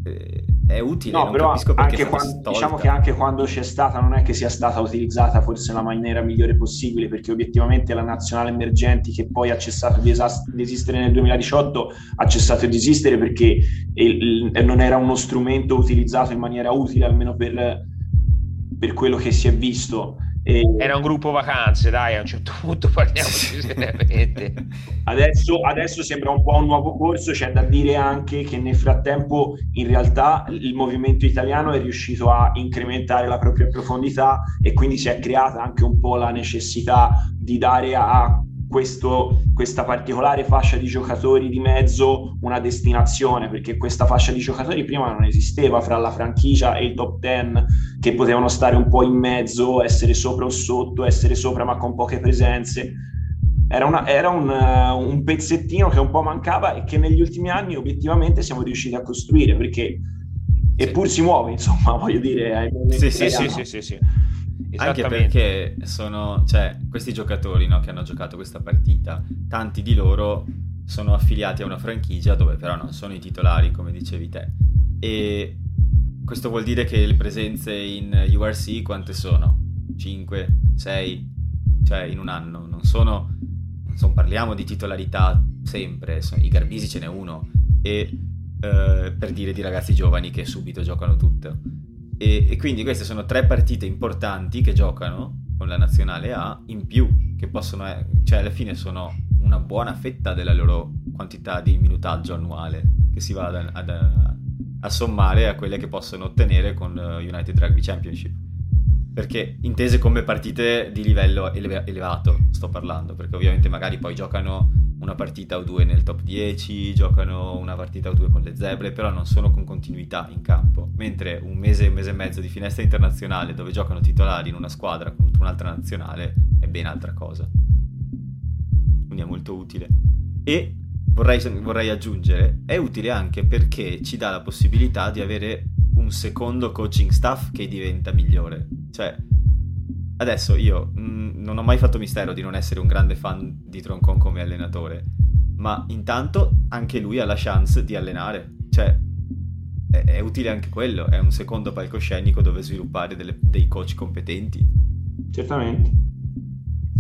eh, è utile. No, però anche quando, diciamo che anche quando c'è stata, non è che sia stata utilizzata forse nella maniera migliore possibile, perché obiettivamente la nazionale emergenti che poi ha cessato di, esas- di esistere nel 2018 ha cessato di esistere perché il, il, non era uno strumento utilizzato in maniera utile, almeno per, per quello che si è visto. E... Era un gruppo vacanze, dai, a un certo punto parliamoci seriamente. adesso, adesso sembra un po' un nuovo corso, c'è da dire anche che nel frattempo in realtà il movimento italiano è riuscito a incrementare la propria profondità e quindi si è creata anche un po' la necessità di dare a questo, questa particolare fascia di giocatori di mezzo una destinazione, perché questa fascia di giocatori prima non esisteva fra la franchigia e il top 10, che potevano stare un po' in mezzo, essere sopra o sotto, essere sopra ma con poche presenze. Era, una, era un, un, pezzettino che un po' mancava e che negli ultimi anni obiettivamente siamo riusciti a costruire, perché eppur si muove, insomma, voglio dire. Sì, sì, sì, sì, sì, sì. Anche perché sono, cioè, questi giocatori no, che hanno giocato questa partita, tanti di loro sono affiliati a una franchigia dove però non sono i titolari, come dicevi te. E questo vuol dire che le presenze in URC quante sono? 5, 6, cioè in un anno. Non sono, non parliamo di titolarità sempre, sono, i Garbisi ce n'è uno. E eh, per dire di ragazzi giovani che subito giocano tutto E, e, quindi queste sono tre partite importanti che giocano con la nazionale A in più, che possono, cioè alla fine sono una buona fetta della loro quantità di minutaggio annuale che si va ad, ad, a sommare a quelle che possono ottenere con United Rugby Championship. Perché intese come partite di livello eleva- elevato, sto parlando, perché ovviamente magari poi giocano una partita o due nel top 10, giocano una partita o due con le zebre, però non sono con continuità in campo. Mentre un mese, un mese e mezzo di finestra internazionale dove giocano titolari in una squadra contro un'altra nazionale è ben altra cosa. Quindi è molto utile. E vorrei, vorrei aggiungere, è utile anche perché ci dà la possibilità di avere un secondo coaching staff che diventa migliore. Cioè, adesso io mh, mm, non ho mai fatto mistero di non essere un grande fan di Troncon come allenatore, ma intanto anche lui ha la chance di allenare. Cioè, è, è utile anche quello, è un secondo palcoscenico dove sviluppare delle, dei coach competenti. Certamente.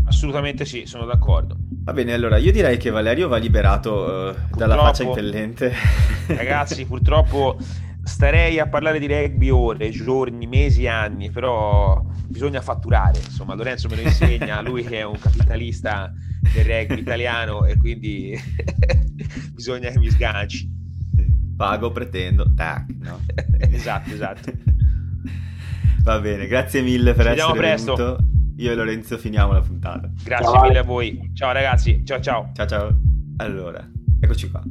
Assolutamente sì, sono d'accordo. Va bene, allora io direi che Valerio va liberato uh, dalla faccia impellente. Ragazzi, purtroppo starei a parlare di rugby ore, giorni, mesi, anni, però bisogna fatturare. Insomma, Lorenzo me lo insegna, lui è un capitalista del rugby italiano e quindi bisogna che mi sganci. Pago, pretendo, tac, no? esatto, esatto. Va bene, grazie mille per Ci essere presto. venuto. Io e Lorenzo finiamo la puntata. Grazie ciao. mille a voi. Ciao ragazzi, ciao ciao. Ciao ciao. Allora, eccoci qua.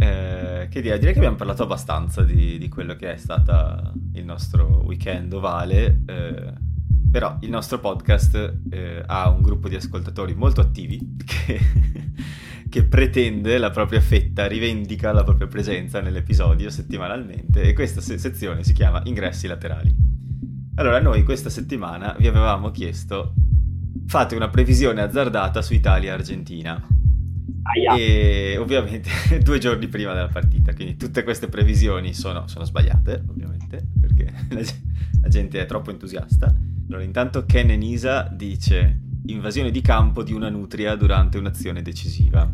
Eh, che dire, direi che abbiamo parlato abbastanza di, di, quello che è stato il nostro weekend ovale. Eh, però il nostro podcast eh, ha un gruppo di ascoltatori molto attivi che, che, pretende la propria fetta, rivendica la propria presenza nell'episodio settimanalmente e questa se- sezione si chiama Ingressi laterali. Allora, noi questa settimana vi avevamo chiesto fate una previsione azzardata su Italia-Argentina. Aia. E ovviamente due giorni prima della partita, quindi tutte queste previsioni sono, sono sbagliate, ovviamente, perché la, la, gente è troppo entusiasta. Allora, intanto Ken Enisa dice invasione di campo di una nutria durante un'azione decisiva,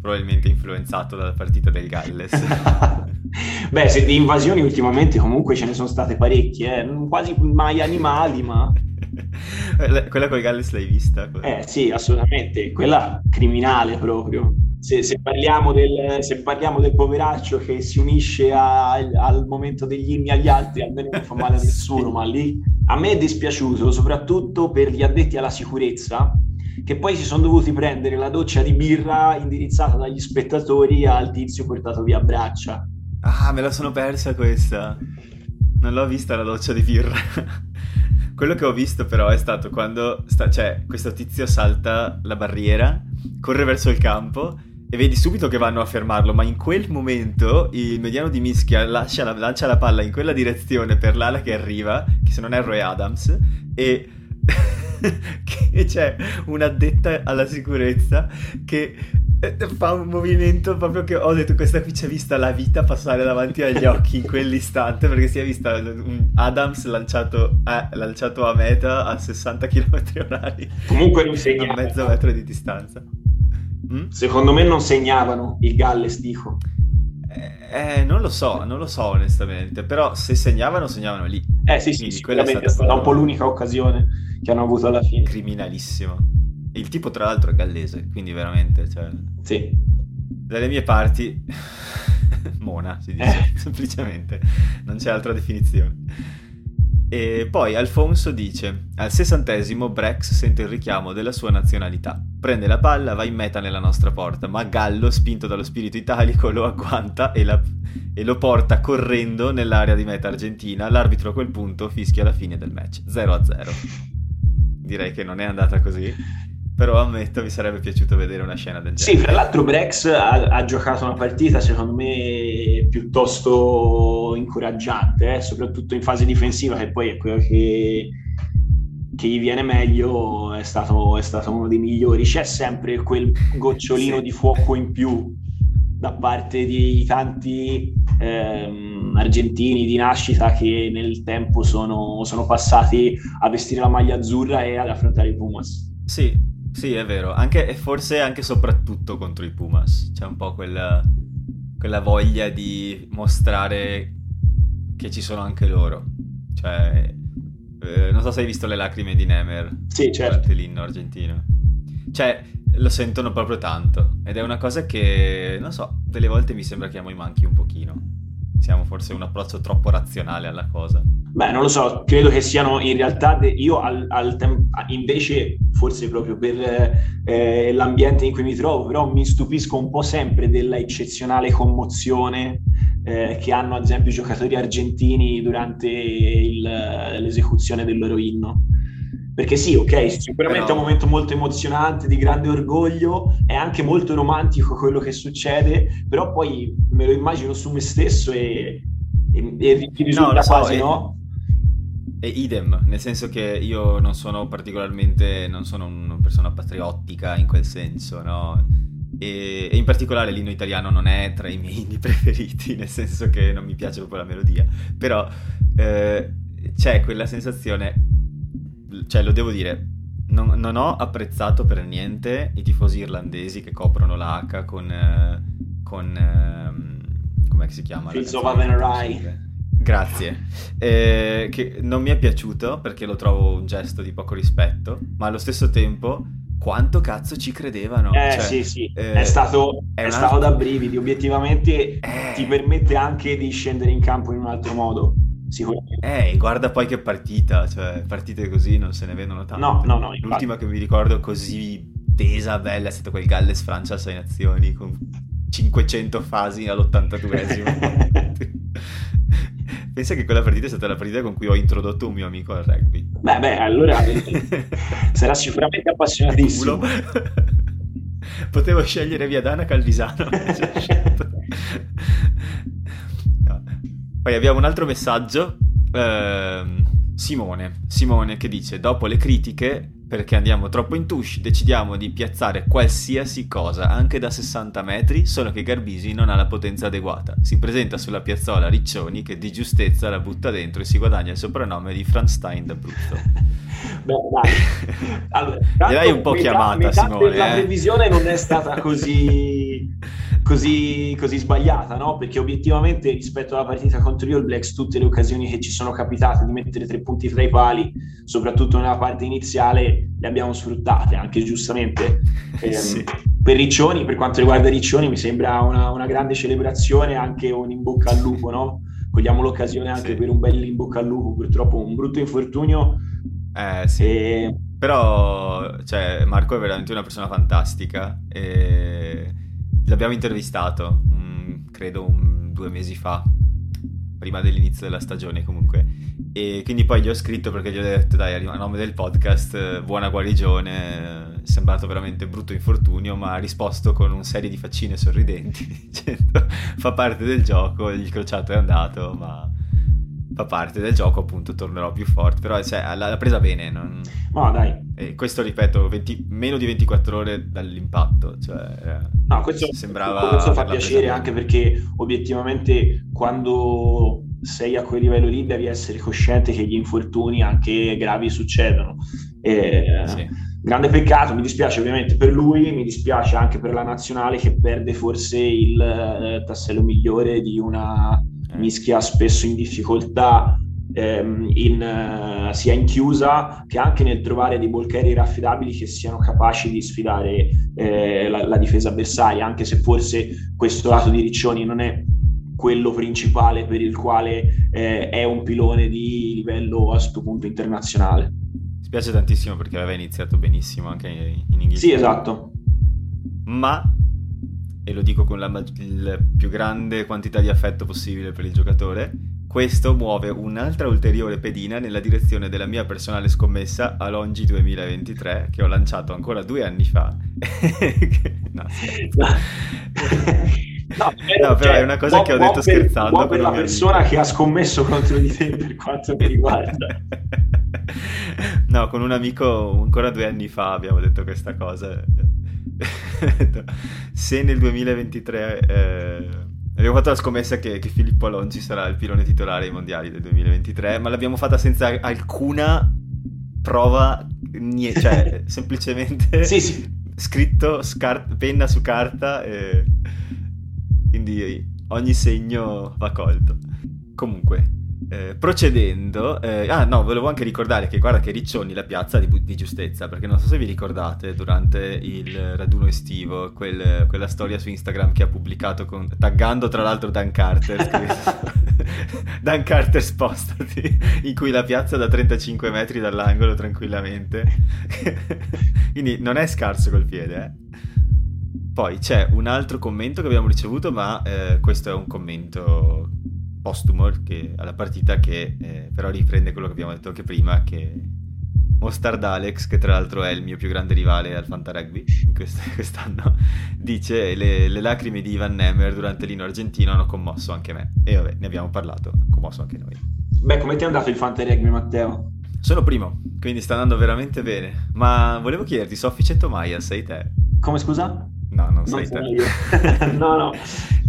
probabilmente influenzato dalla partita del Galles. Beh, se di invasioni ultimamente comunque ce ne sono state parecchie, eh? quasi mai animali, ma... Quella col Galles l'hai vista? Eh sì, assolutamente, quella criminale proprio. Se, se, parliamo del, se, parliamo del, poveraccio che si unisce a, al momento degli inni agli altri, almeno non fa male a nessuno, ma lì a me è dispiaciuto soprattutto per gli addetti alla sicurezza che poi si sono dovuti prendere la doccia di birra indirizzata dagli spettatori al tizio portato via a braccia. Ah, me la sono persa questa. Non l'ho vista la doccia di birra. Quello che ho visto però è stato quando sta, cioè, questo tizio salta la barriera, corre verso il campo e vedi subito che vanno a fermarlo, ma in quel momento il mediano di mischia la, lancia la palla in quella direzione per l'ala che arriva, che se non erro è Adams, e che c'è un'addetta alla sicurezza che eh, fa un movimento proprio che ho detto questa qui ci ha vista la vita passare davanti agli occhi in quell'istante perché si è vista un Adams lanciato a, lanciato a meta a 60 km orari comunque non segnavano a mezzo metro di distanza mm? secondo me non segnavano il Galles dico eh, eh, non lo so, non lo so onestamente, però se segnavano, segnavano lì. Eh sì, sì, quella è stata, è stata un po' l'unica occasione che hanno avuto alla fine. Criminalissimo. Il tipo tra l'altro è gallese, quindi veramente, cioè... Sì. Dalle mie parti, Mona si dice, eh. semplicemente, non c'è altra definizione. E poi Alfonso dice: Al sessantesimo Brex sente il richiamo della sua nazionalità. Prende la palla, va in meta nella nostra porta, ma Gallo, spinto dallo spirito italico, lo agguanta e, la, e lo porta correndo nell'area di meta argentina. L'arbitro a quel punto fischia la fine del match 0 0. Direi che non è andata così. Però ammetto mi sarebbe piaciuto vedere una scena del genere. Sì, fra l'altro Brex ha, ha giocato una partita secondo me piuttosto incoraggiante, eh? soprattutto in fase difensiva, che poi è quello che, che gli viene meglio, è stato, è stato, uno dei migliori. C'è sempre quel gocciolino sì. di fuoco in più da parte di tanti ehm, argentini di nascita che nel tempo sono, sono passati a vestire la maglia azzurra e ad affrontare i Pumas. Sì, sì, è vero, anche, e forse anche soprattutto contro i Pumas. C'è un po' quella, quella voglia di mostrare che ci sono anche loro. Cioè, eh, non so se hai visto le lacrime di Nemer. Sì, certo. l'inno argentino. Cioè, lo sentono proprio tanto. Ed è una cosa che, non so, delle volte mi sembra che a noi manchi un pochino. Siamo forse un approccio troppo razionale alla cosa. Beh, non lo so, credo che siano in realtà, de- io al, al tem- invece, forse proprio per eh, l'ambiente in cui mi trovo, però mi stupisco un po' sempre della eccezionale commozione eh, che hanno ad esempio i giocatori argentini durante il, l'esecuzione del loro inno. Perché sì, ok, sicuramente Però... è un momento molto emozionante, di grande orgoglio, è anche molto romantico quello che succede, però poi me lo immagino su me stesso e, e, e risulta no, so, quasi, no? E idem, nel senso che io non sono particolarmente, non sono una persona patriottica in quel senso, no? E, e, in particolare l'inno italiano non è tra i miei inni preferiti, nel senso che non mi piace proprio la melodia, però eh, c'è quella sensazione, cioè lo devo dire, non, non, ho apprezzato per niente i tifosi irlandesi che coprono l'H con... Eh, con eh, com'è che si chiama? Fields of Avenrai. Grazie. Eh, che non mi è piaciuto perché lo trovo un gesto di poco rispetto, ma allo stesso tempo quanto cazzo ci credevano. Eh cioè, sì, sì, eh, è stato, è è stato da brividi, obiettivamente eh. ti permette anche di scendere in campo in un altro modo. Sicuramente. Eh, guarda poi che partita, cioè partite così non se ne vedono tante. No, no, no. Infatti. L'ultima che mi ricordo così tesa, bella, è stata quel Galles-Francia a 6 nazioni con 500 fasi all'82esimo. Pensa che quella partita è stata la partita con cui ho introdotto un mio amico al rugby. Beh, beh, allora sarà sicuramente appassionatissimo. Potevo scegliere Viadana Calvisano. Poi abbiamo un altro messaggio. Eh, Simone, Simone che dice: Dopo le critiche perché andiamo troppo in touche, decidiamo di piazzare qualsiasi cosa, anche da 60 metri, solo che Garbisi non ha la potenza adeguata. Si presenta sulla piazzola Riccioni che di giustezza la butta dentro e si guadagna il soprannome di Franstein d'Abruzzo. Beh, dai. Allora, Direi un po' metà, chiamata, metà Simone. La eh? previsione non è stata così così, così sbagliata, no? Perché obiettivamente rispetto alla partita contro gli All Blacks, tutte le occasioni che ci sono capitate di mettere tre punti tra i pali, soprattutto nella parte iniziale, le abbiamo sfruttate, anche giustamente. Eh, sì. Per Riccioni, per quanto riguarda Riccioni, mi sembra una, una, grande celebrazione, anche un in bocca al lupo, no? Cogliamo l'occasione anche sì. per un bel in bocca al lupo, purtroppo un brutto infortunio. Eh, sì. E... Però cioè, Marco è veramente una persona fantastica e L'abbiamo intervistato, um, credo un, due mesi fa, prima dell'inizio della stagione comunque. E quindi poi gli ho scritto perché gli ho detto, dai, a nome del podcast, buona guarigione, è sembrato veramente brutto infortunio, ma ha risposto con una serie di faccine sorridenti, dicendo, fa parte del gioco, il crociato è andato, ma fa parte del gioco, appunto tornerò più forte, però cioè, l'ha, presa bene. Non... No, dai. E questo, ripeto, 20... meno di 24 ore dall'impatto. Cioè, no, questo, sembrava questo fa piacere anche perché obiettivamente quando sei a quel livello lì devi essere cosciente che gli infortuni anche gravi succedono. E, sì. Grande peccato, mi dispiace ovviamente per lui, mi dispiace anche per la nazionale che perde forse il eh, tassello migliore di una mischia spesso in difficoltà ehm, in, uh, sia in chiusa che anche nel trovare dei ball carrier affidabili che siano capaci di sfidare eh, la, la, difesa avversaria, anche se forse questo lato di Riccioni non è quello principale per il quale eh, è un pilone di livello a questo punto internazionale. Mi spiace tantissimo perché aveva iniziato benissimo anche in Inghilterra. Sì, esatto. Ma e lo dico con la, la più grande quantità di affetto possibile per il giocatore, questo muove un'altra ulteriore pedina nella direzione della mia personale scommessa a Longi 2023 che ho lanciato ancora due anni fa. no, No, però, no, però è una cosa che ho detto per, scherzando. per la persona amico. che ha scommesso contro di te per quanto mi riguarda. no, con un amico ancora due anni fa abbiamo detto questa cosa. se nel 2023 eh, abbiamo fatto la scommessa che, che, Filippo Alonso sarà il pilone titolare ai mondiali del 2023, ma l'abbiamo fatta senza alcuna prova, niente, cioè semplicemente sì, sì. scritto scar- penna su carta e quindi ogni segno va colto. Comunque, Eh, procedendo, eh, ah no, volevo anche ricordare che guarda che Riccioni la piazza di, di, giustezza, perché non so se vi ricordate durante il raduno estivo quel, quella storia su Instagram che ha pubblicato con, taggando tra l'altro Dan Carter, Dan Carter spostati, in cui la piazza da 35 metri dall'angolo tranquillamente, quindi non è scarso col piede, eh. Poi c'è un altro commento che abbiamo ricevuto, ma eh, questo è un commento postumo che, alla partita che eh, però riprende quello che abbiamo detto anche prima, che Mostard Alex, che tra l'altro è il mio più grande rivale al Fanta Rugby quest'anno, dice le, le lacrime di Ivan Nemmer durante l'ino argentino hanno commosso anche me. E vabbè, ne abbiamo parlato, ha commosso anche noi. Beh, come ti è andato il Fanta Rugby, Matteo? Sono primo, quindi sta andando veramente bene. Ma volevo chiederti, Soffice Tomaia, sei te? Come scusa? No, non, non sei te. no, no.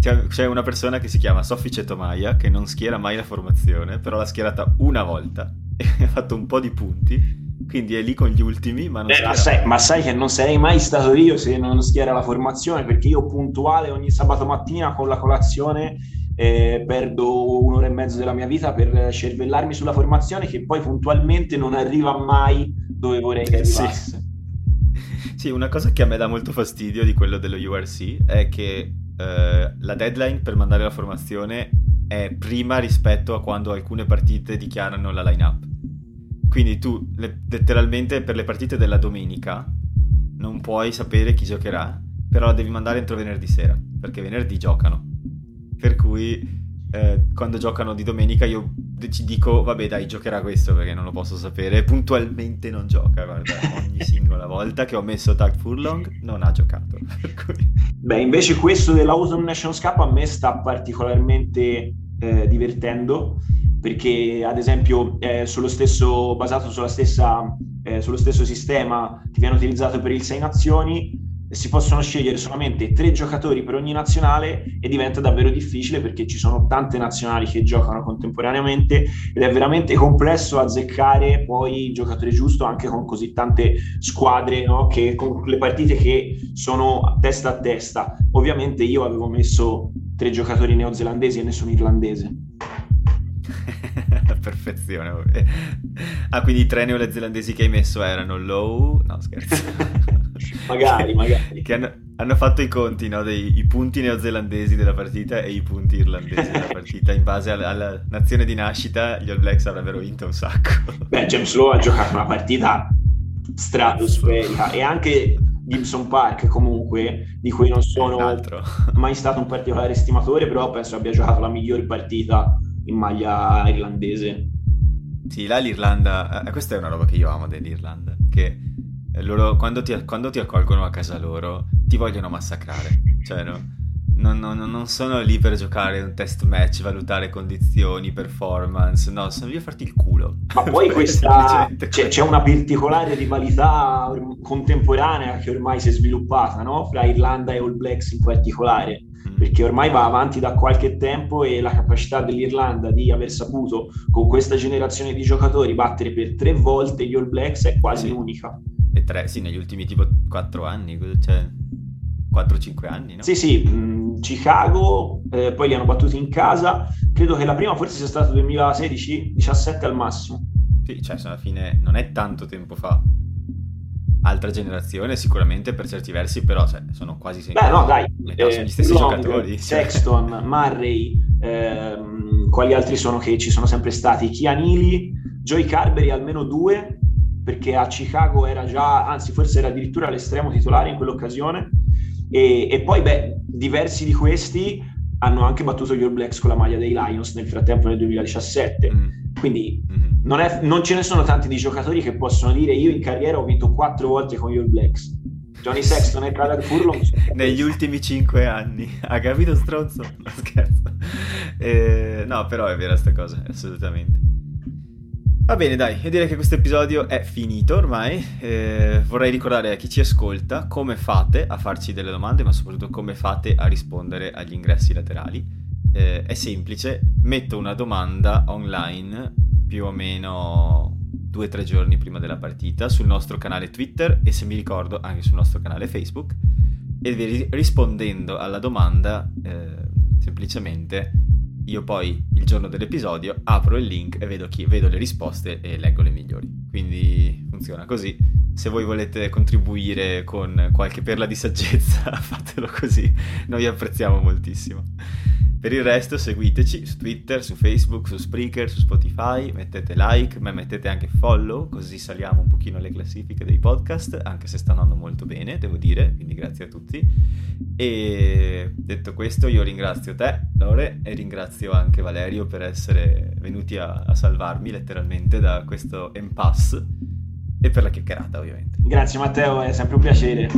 C'è, una persona che si chiama Soffice Tomaia che non schiera mai la formazione, però l'ha schierata una volta e ha fatto un po' di punti. Quindi è lì con gli ultimi, ma non eh, ma, sai, ma sai che non sarei mai stato io se non schiera la formazione, perché io puntuale ogni sabato mattina con la colazione eh, perdo un'ora e mezzo della mia vita per cervellarmi sulla formazione che poi puntualmente non arriva mai dove vorrei che arrivasse. Sì. sì, una cosa che a me dà molto fastidio di quello dello URC è che eh, la deadline per mandare la formazione è prima rispetto a quando alcune partite dichiarano la line-up. Quindi tu le, letteralmente per le partite della domenica non puoi sapere chi giocherà, però la devi mandare entro venerdì sera, perché venerdì giocano. Per cui eh, quando giocano di domenica io ci dico vabbè dai giocherà questo perché non lo posso sapere. Puntualmente non gioca guarda ogni singola volta che ho messo Tag Furlong non ha giocato. Beh invece questo dell'Autumn Nations Cup a me sta particolarmente eh, divertendo perché ad esempio eh, sullo stesso, basato sulla stessa, eh, sullo stesso sistema che viene utilizzato per il 6 nazioni si possono scegliere solamente tre giocatori per ogni nazionale e diventa davvero difficile perché ci sono tante nazionali che giocano contemporaneamente ed è veramente complesso azzeccare poi il giocatore giusto anche con così tante squadre, no? che, con le partite che sono testa a testa. Ovviamente io avevo messo tre giocatori neozelandesi e nessun irlandese. Perfezione. Ah, quindi i tre neozelandesi che hai messo erano Low... No, scherzo. magari, magari. Che hanno, hanno, fatto i conti, no, dei i punti neozelandesi della partita e i punti irlandesi della partita. In base alla, alla, nazione di nascita, gli All Blacks avrebbero vinto un sacco. Beh, James Lowe ha giocato una partita stratosferica e anche Gibson Park comunque, di cui non sono mai stato un particolare stimatore, però penso abbia giocato la miglior partita in maglia irlandese. Sì, là l'Irlanda, eh, questa è una roba che io amo dell'Irlanda, che loro, quando, ti, quando ti accolgono a casa loro, ti vogliono massacrare. Cioè, no? Non, non, non, sono lì per giocare un test match, valutare condizioni, performance, no, sono lì a farti il culo. Ma poi questa c'è, c'è, una particolare rivalità contemporanea che ormai si è sviluppata, no? Fra Irlanda e All Blacks in particolare, mm. perché ormai va avanti da qualche tempo e la capacità dell'Irlanda di aver saputo con questa generazione di giocatori battere per tre volte gli All Blacks è quasi sì. unica. E tre, sì, negli ultimi tipo 4 anni, cioè 4-5 anni, no? Sì, sì, mh, Chicago, eh, poi li hanno battuti in casa, credo che la prima forse sia stata 2016-17 al massimo. Sì, cioè alla fine non è tanto tempo fa. Altra generazione sicuramente per certi versi, però cioè, sono quasi sempre... Beh, no, dai, eh, sono gli stessi Long, giocatori. Sexton, Murray, ehm, quali altri sono che ci sono sempre stati? Chianili, Joy Carberry almeno due, perché a Chicago era già, anzi forse era addirittura l'estremo titolare in quell'occasione, e, e poi beh, diversi di questi hanno anche battuto gli All Blacks con la maglia dei Lions nel frattempo nel 2017. Mm. Quindi mm-hmm. non, è, non, ce ne sono tanti di giocatori che possono dire io in carriera ho vinto quattro volte con gli All Blacks. Johnny Sexton e Caleb Furlong negli ultimi cinque anni. Ha capito stronzo? No, scherzo. Eh, no, però è vera sta cosa, assolutamente. Va bene, dai, io direi che questo episodio è finito ormai. Eh, vorrei ricordare a chi ci ascolta come fate a farci delle domande, ma soprattutto come fate a rispondere agli ingressi laterali. Eh, è semplice, metto una domanda online più o meno due o tre giorni prima della partita sul nostro canale Twitter e se mi ricordo anche sul nostro canale Facebook e rispondendo alla domanda eh, semplicemente io poi il giorno dell'episodio apro il link e vedo, chi, vedo le risposte e leggo le migliori. Quindi funziona così. Se voi volete contribuire con qualche perla di saggezza, fatelo così, noi apprezziamo moltissimo. Per il resto seguiteci su Twitter, su Facebook, su Spreaker, su Spotify, mettete like, ma mettete anche follow, così saliamo un pochino le classifiche dei podcast, anche se stanno andando molto bene, devo dire, quindi grazie a tutti. E detto questo io ringrazio te, Lore, e ringrazio anche Valerio per essere venuti a, a salvarmi letteralmente da questo impasse e per la chiacchierata ovviamente. Grazie Matteo, è sempre un piacere.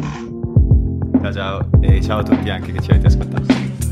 Ciao ciao e ciao a tutti anche che ci avete ascoltato.